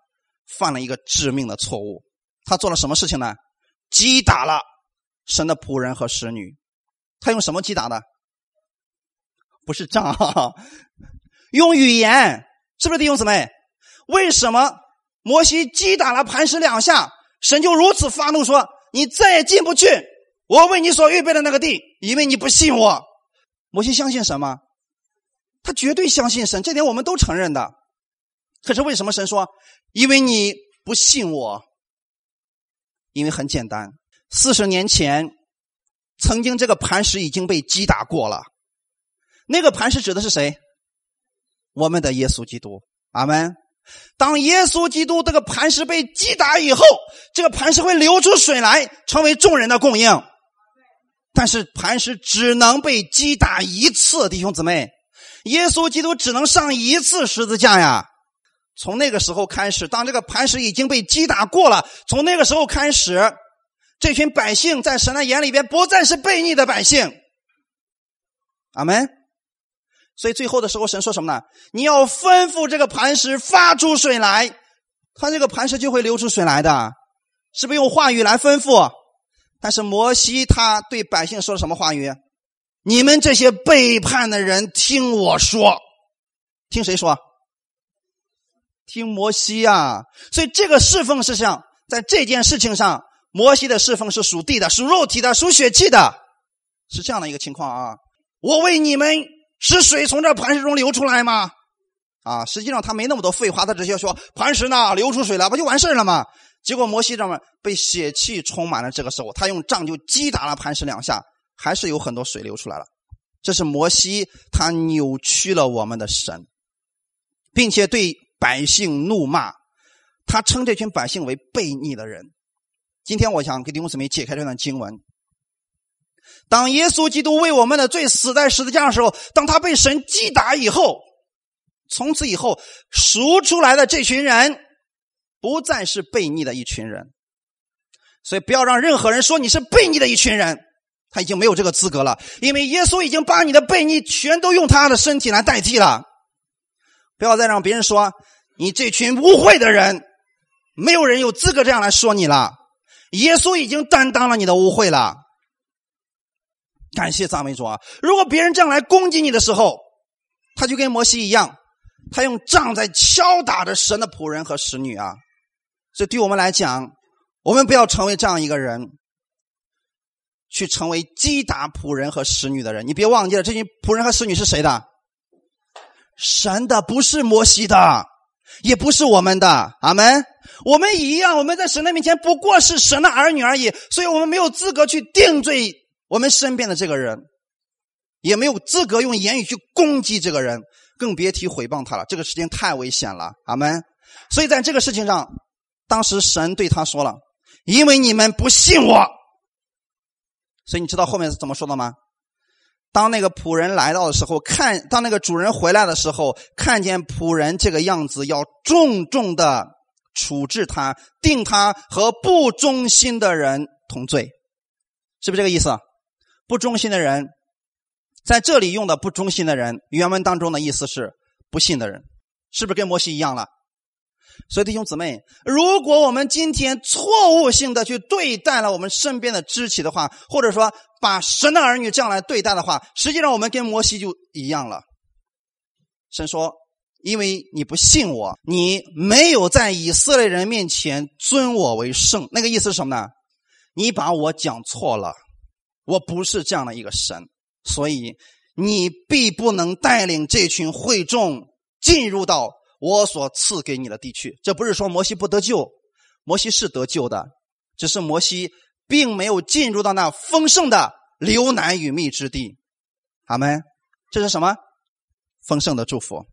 犯了一个致命的错误。他做了什么事情呢？击打了神的仆人和使女。他用什么击打的？不是杖，用语言，是不是弟兄姊妹？为什么摩西击打了磐石两下，神就如此发怒说：“你再也进不去我为你所预备的那个地，因为你不信我。”摩西相信什么？他绝对相信神，这点我们都承认的。可是为什么神说？因为你不信我。因为很简单，四十年前，曾经这个磐石已经被击打过了。那个磐石指的是谁？我们的耶稣基督。阿门。当耶稣基督这个磐石被击打以后，这个磐石会流出水来，成为众人的供应。但是磐石只能被击打一次，弟兄姊妹。耶稣基督只能上一次十字架呀！从那个时候开始，当这个磐石已经被击打过了，从那个时候开始，这群百姓在神的眼里边不再是悖逆的百姓。阿门。所以最后的时候，神说什么呢？你要吩咐这个磐石发出水来，他这个磐石就会流出水来的，是不是用话语来吩咐？但是摩西他对百姓说了什么话语？你们这些背叛的人，听我说，听谁说？听摩西呀！所以这个侍奉事项，在这件事情上，摩西的侍奉是属地的、属肉体的、属血气的，是这样的一个情况啊！我为你们使水从这磐石中流出来吗？啊，实际上他没那么多废话，他直接说磐石呢流出水了，不就完事了吗？结果摩西这么被血气充满了，这个时候他用杖就击打了磐石两下。还是有很多水流出来了，这是摩西他扭曲了我们的神，并且对百姓怒骂，他称这群百姓为悖逆的人。今天我想给弟兄姊妹解开这段经文：当耶稣基督为我们的罪死在十字架的时候，当他被神击打以后，从此以后赎出来的这群人不再是悖逆的一群人，所以不要让任何人说你是悖逆的一群人。他已经没有这个资格了，因为耶稣已经把你的悖逆全都用他的身体来代替了。不要再让别人说你这群污秽的人，没有人有资格这样来说你了。耶稣已经担当了你的污秽了。感谢赞美主啊！如果别人这样来攻击你的时候，他就跟摩西一样，他用杖在敲打着神的仆人和使女啊。这对我们来讲，我们不要成为这样一个人。去成为击打仆人和使女的人，你别忘记了，这群仆人和使女是谁的？神的，不是摩西的，也不是我们的。阿门。我们一样，我们在神的面前不过是神的儿女而已，所以我们没有资格去定罪我们身边的这个人，也没有资格用言语去攻击这个人，更别提毁谤他了。这个事情太危险了。阿门。所以在这个事情上，当时神对他说了：“因为你们不信我。”所以你知道后面是怎么说的吗？当那个仆人来到的时候，看当那个主人回来的时候，看见仆人这个样子，要重重的处置他，定他和不忠心的人同罪，是不是这个意思？不忠心的人，在这里用的不忠心的人，原文当中的意思是不信的人，是不是跟摩西一样了？所以弟兄姊妹，如果我们今天错误性的去对待了我们身边的肢体的话，或者说把神的儿女这样来对待的话，实际上我们跟摩西就一样了。神说：“因为你不信我，你没有在以色列人面前尊我为圣。那个意思是什么呢？你把我讲错了，我不是这样的一个神，所以你必不能带领这群会众进入到我所赐给你的地区。这不是说摩西不得救，摩西是得救的，只是摩西并没有进入到那丰盛的流奶与蜜之地。阿门。这是什么？丰盛的祝福。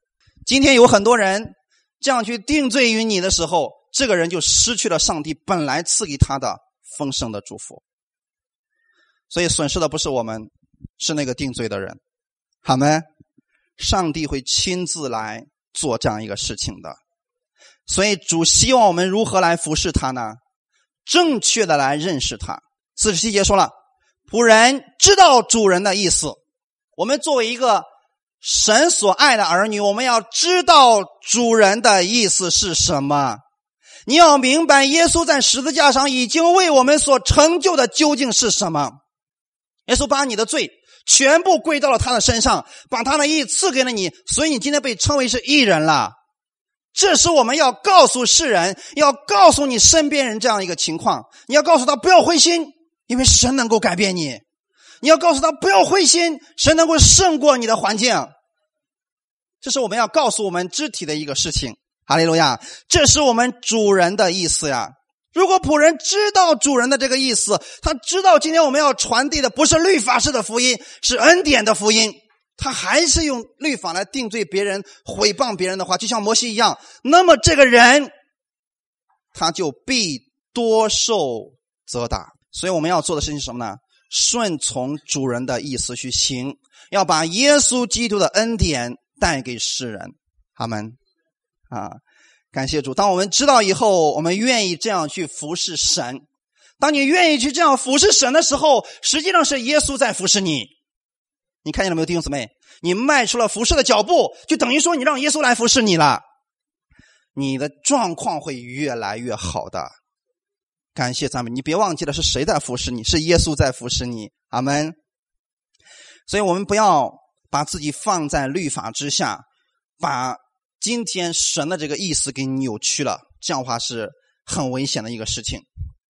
今天有很多人这样去定罪于你的时候，这个人就失去了上帝本来赐给他的丰盛的祝福。所以损失的不是我们，是那个定罪的人。好没？上帝会亲自来做这样一个事情的。所以主希望我们如何来服侍他呢？正确的来认识他。四十七节说了，仆人知道主人的意思。我们作为一个。神所爱的儿女，我们要知道主人的意思是什么。你要明白，耶稣在十字架上已经为我们所成就的究竟是什么。耶稣把你的罪全部归到了他的身上，把他的义赐给了你，所以你今天被称为是义人了。这是我们要告诉世人，要告诉你身边人这样一个情况。你要告诉他不要灰心，因为神能够改变你。你要告诉他不要灰心，神能够胜过你的环境。这是我们要告诉我们肢体的一个事情。哈利路亚，这是我们主人的意思呀。如果仆人知道主人的这个意思，他知道今天我们要传递的不是律法式的福音，是恩典的福音，他还是用律法来定罪别人、毁谤别人的话，就像摩西一样，那么这个人他就必多受责打。所以我们要做的事情是什么呢？顺从主人的意思去行，要把耶稣基督的恩典带给世人。阿门。啊，感谢主！当我们知道以后，我们愿意这样去服侍神。当你愿意去这样服侍神的时候，实际上是耶稣在服侍你。你看见了没有，弟兄姊妹？你迈出了服侍的脚步，就等于说你让耶稣来服侍你了。你的状况会越来越好的。感谢咱们，你别忘记了是谁在服侍你，是耶稣在服侍你。阿门。所以我们不要把自己放在律法之下，把今天神的这个意思给扭曲了，这样的话是很危险的一个事情。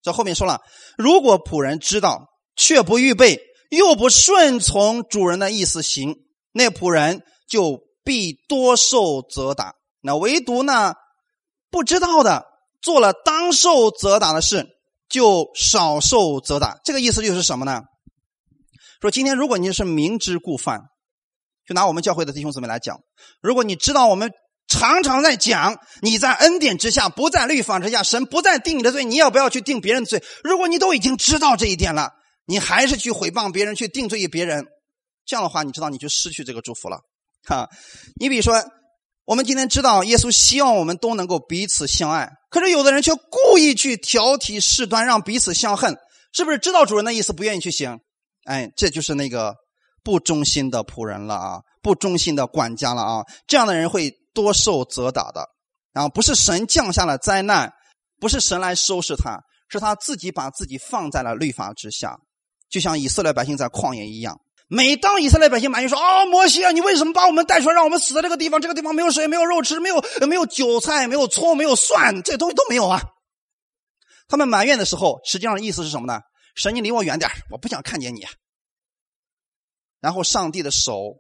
这后面说了，如果仆人知道却不预备，又不顺从主人的意思行，那仆人就必多受责打。那唯独呢，不知道的做了当受责打的事。就少受责打，这个意思就是什么呢？说今天如果你是明知故犯，就拿我们教会的弟兄姊妹来讲，如果你知道我们常常在讲你在恩典之下，不在律法之下，神不再定你的罪，你要不要去定别人的罪？如果你都已经知道这一点了，你还是去诽谤别人，去定罪于别人，这样的话，你知道你就失去这个祝福了。哈，你比如说。我们今天知道，耶稣希望我们都能够彼此相爱，可是有的人却故意去挑剔事端，让彼此相恨，是不是知道主人的意思不愿意去行？哎，这就是那个不忠心的仆人了啊，不忠心的管家了啊！这样的人会多受责打的。然后不是神降下了灾难，不是神来收拾他，是他自己把自己放在了律法之下，就像以色列百姓在旷野一样。每当以色列百姓埋怨说：“啊，摩西啊，你为什么把我们带出来，让我们死在这个地方？这个地方没有水，没有肉吃，没有没有韭菜，没有葱，没有蒜，这东西都没有啊！”他们埋怨的时候，实际上意思是什么呢？神，你离我远点我不想看见你。然后上帝的手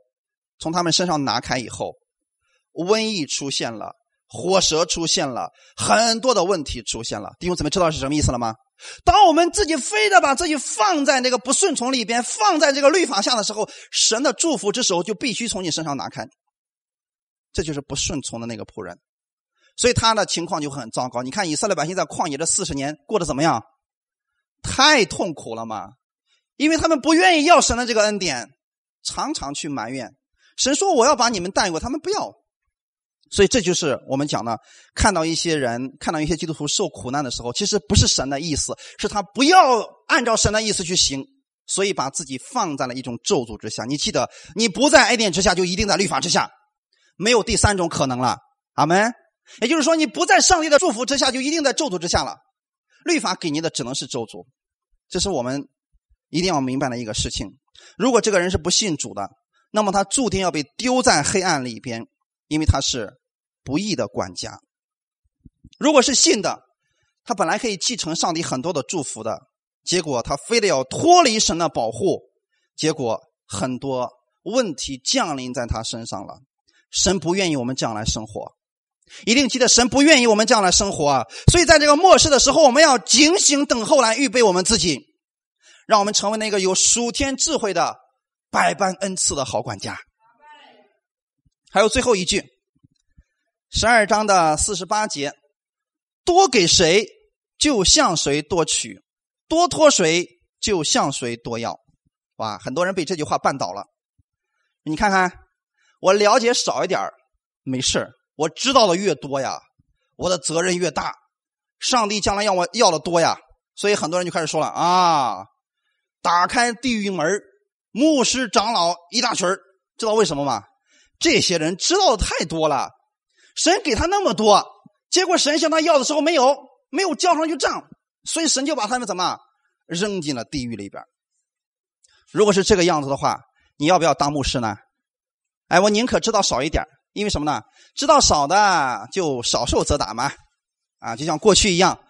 从他们身上拿开以后，瘟疫出现了，火蛇出现了，很多的问题出现了。弟兄姊妹，知道是什么意思了吗？当我们自己非得把自己放在那个不顺从里边，放在这个律法下的时候，神的祝福之手就必须从你身上拿开。这就是不顺从的那个仆人，所以他的情况就很糟糕。你看以色列百姓在旷野这四十年过得怎么样？太痛苦了嘛！因为他们不愿意要神的这个恩典，常常去埋怨神说：“我要把你们带过。”他们不要。所以这就是我们讲的，看到一些人，看到一些基督徒受苦难的时候，其实不是神的意思，是他不要按照神的意思去行，所以把自己放在了一种咒诅之下。你记得，你不在恩典之下，就一定在律法之下，没有第三种可能了。阿门。也就是说，你不在上帝的祝福之下，就一定在咒诅之下了。律法给你的只能是咒诅，这是我们一定要明白的一个事情。如果这个人是不信主的，那么他注定要被丢在黑暗里边，因为他是。不义的管家。如果是信的，他本来可以继承上帝很多的祝福的，结果他非得要脱离神的保护，结果很多问题降临在他身上了。神不愿意我们这样来生活，一定记得神不愿意我们这样来生活啊！所以在这个末世的时候，我们要警醒等候，来预备我们自己，让我们成为那个有属天智慧的百般恩赐的好管家。还有最后一句，十二章的四十八节。多给谁，就向谁多取；多托谁，就向谁多要。哇，很多人被这句话绊倒了。你看看，我了解少一点没事我知道的越多呀，我的责任越大。上帝将来要我要的多呀，所以很多人就开始说了啊，打开地狱门，牧师长老一大群知道为什么吗？这些人知道的太多了，神给他那么多。结果神向他要的时候没有，没有交上去账，所以神就把他们怎么扔进了地狱里边。如果是这个样子的话，你要不要当牧师呢？哎，我宁可知道少一点，因为什么呢？知道少的就少受责打嘛。啊，就像过去一样，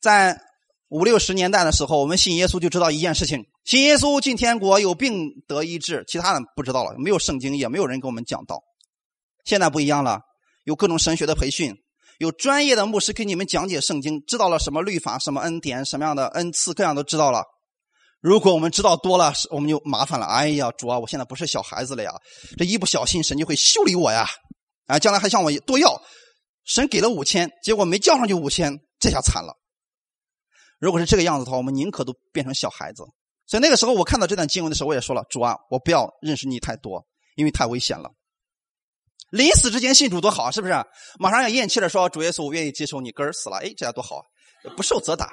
在五六十年代的时候，我们信耶稣就知道一件事情：信耶稣进天国有病得医治，其他的不知道了，没有圣经，也没有人给我们讲道。现在不一样了，有各种神学的培训。有专业的牧师给你们讲解圣经，知道了什么律法、什么恩典、什么样的恩赐，各样都知道了。如果我们知道多了，我们就麻烦了。哎呀，主啊，我现在不是小孩子了呀！这一不小心，神就会修理我呀！啊，将来还向我多要。神给了五千，结果没叫上就五千，这下惨了。如果是这个样子的话，我们宁可都变成小孩子。所以那个时候，我看到这段经文的时候，我也说了：主啊，我不要认识你太多，因为太危险了。临死之前信主多好，是不是？马上要咽气了，说主耶稣，我愿意接受你，哥儿死了，哎，这样多好，不受责打。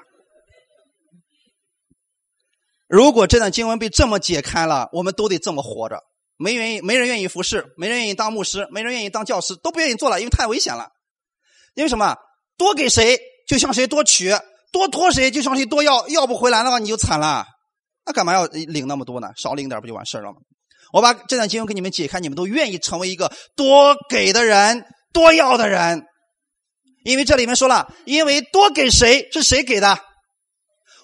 如果这段经文被这么解开了，我们都得这么活着。没愿意，没人愿意服侍，没人愿意当牧师，没人愿意当教师，都不愿意做了，因为太危险了。因为什么？多给谁，就向谁多取；多托谁，就向谁多要。要不回来的话，你就惨了。那干嘛要领那么多呢？少领点不就完事了吗？我把这段经文给你们解开，你们都愿意成为一个多给的人、多要的人，因为这里面说了，因为多给谁是谁给的？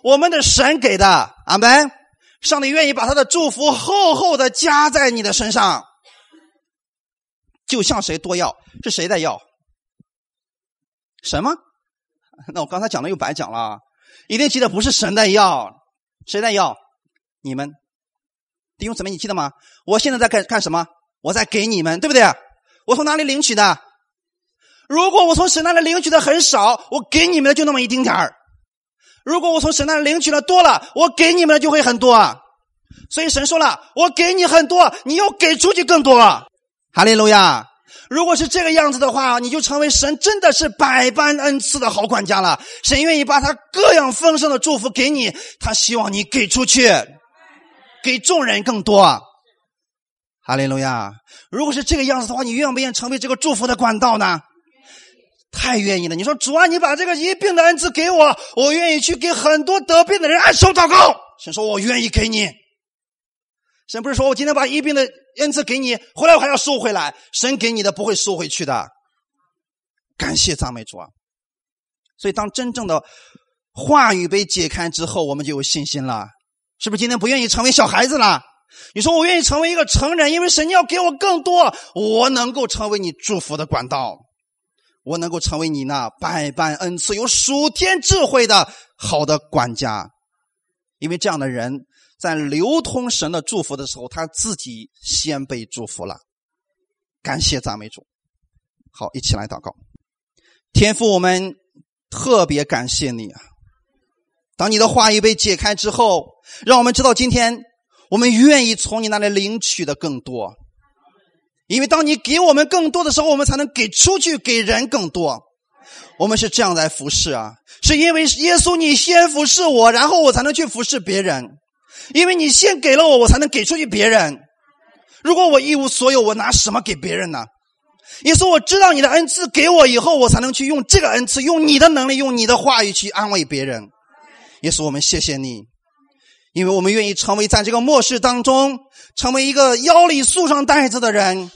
我们的神给的，阿门。上帝愿意把他的祝福厚厚的加在你的身上，就向谁多要，是谁在要？什么？那我刚才讲的又白讲了，一定记得不是神在要，谁在要？你们。弟兄姊妹，你记得吗？我现在在干干什么？我在给你们，对不对？我从哪里领取的？如果我从神那里领取的很少，我给你们的就那么一丁点儿；如果我从神那里领取的多了，我给你们的就会很多。所以神说了，我给你很多，你要给出去更多。哈利路亚！如果是这个样子的话，你就成为神真的是百般恩赐的好管家了。神愿意把他各样丰盛的祝福给你，他希望你给出去。给众人更多，哈利路亚！如果是这个样子的话，你愿不愿意成为这个祝福的管道呢？太愿意了！你说主啊，你把这个医病的恩赐给我，我愿意去给很多得病的人按手祷告。神说，我愿意给你。神不是说我今天把医病的恩赐给你，回来我还要收回来。神给你的不会收回去的。感谢赞美主啊！所以，当真正的话语被解开之后，我们就有信心了。是不是今天不愿意成为小孩子了？你说我愿意成为一个成人，因为神要给我更多，我能够成为你祝福的管道，我能够成为你那百般恩赐、有属天智慧的好的管家。因为这样的人在流通神的祝福的时候，他自己先被祝福了。感谢赞美主。好，一起来祷告。天父，我们特别感谢你啊。当你的话语被解开之后，让我们知道今天我们愿意从你那里领取的更多，因为当你给我们更多的时候，我们才能给出去给人更多。我们是这样来服侍啊，是因为耶稣你先服侍我，然后我才能去服侍别人，因为你先给了我，我才能给出去别人。如果我一无所有，我拿什么给别人呢？耶稣，我知道你的恩赐给我以后，我才能去用这个恩赐，用你的能力，用你的话语去安慰别人。也是我们谢谢你，因为我们愿意成为在这个末世当中，成为一个腰里束上带子的人。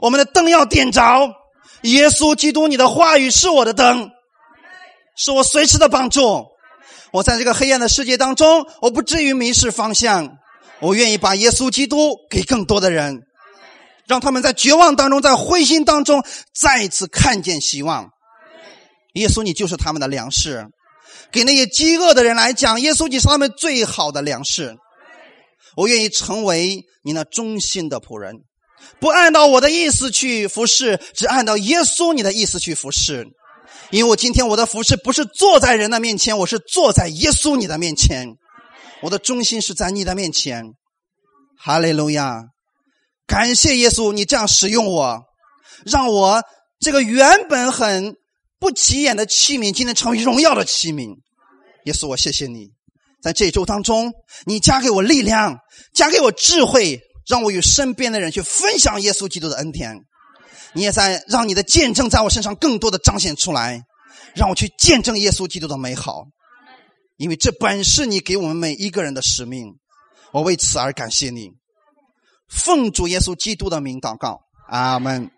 我们的灯要点着，耶稣基督，你的话语是我的灯，是我随时的帮助。我在这个黑暗的世界当中，我不至于迷失方向。我愿意把耶稣基督给更多的人，让他们在绝望当中，在灰心当中再一次看见希望。耶稣，你就是他们的粮食。给那些饥饿的人来讲，耶稣你是他们最好的粮食。我愿意成为你那忠心的仆人，不按照我的意思去服侍，只按照耶稣你的意思去服侍。因为我今天我的服饰不是坐在人的面前，我是坐在耶稣你的面前，我的中心是在你的面前。哈利路亚，感谢耶稣，你这样使用我，让我这个原本很不起眼的器皿，今天成为荣耀的器皿。耶稣，我谢谢你，在这一周当中，你加给我力量，加给我智慧，让我与身边的人去分享耶稣基督的恩典。你也在让你的见证在我身上更多的彰显出来，让我去见证耶稣基督的美好，因为这本是你给我们每一个人的使命。我为此而感谢你，奉主耶稣基督的名祷告，阿门。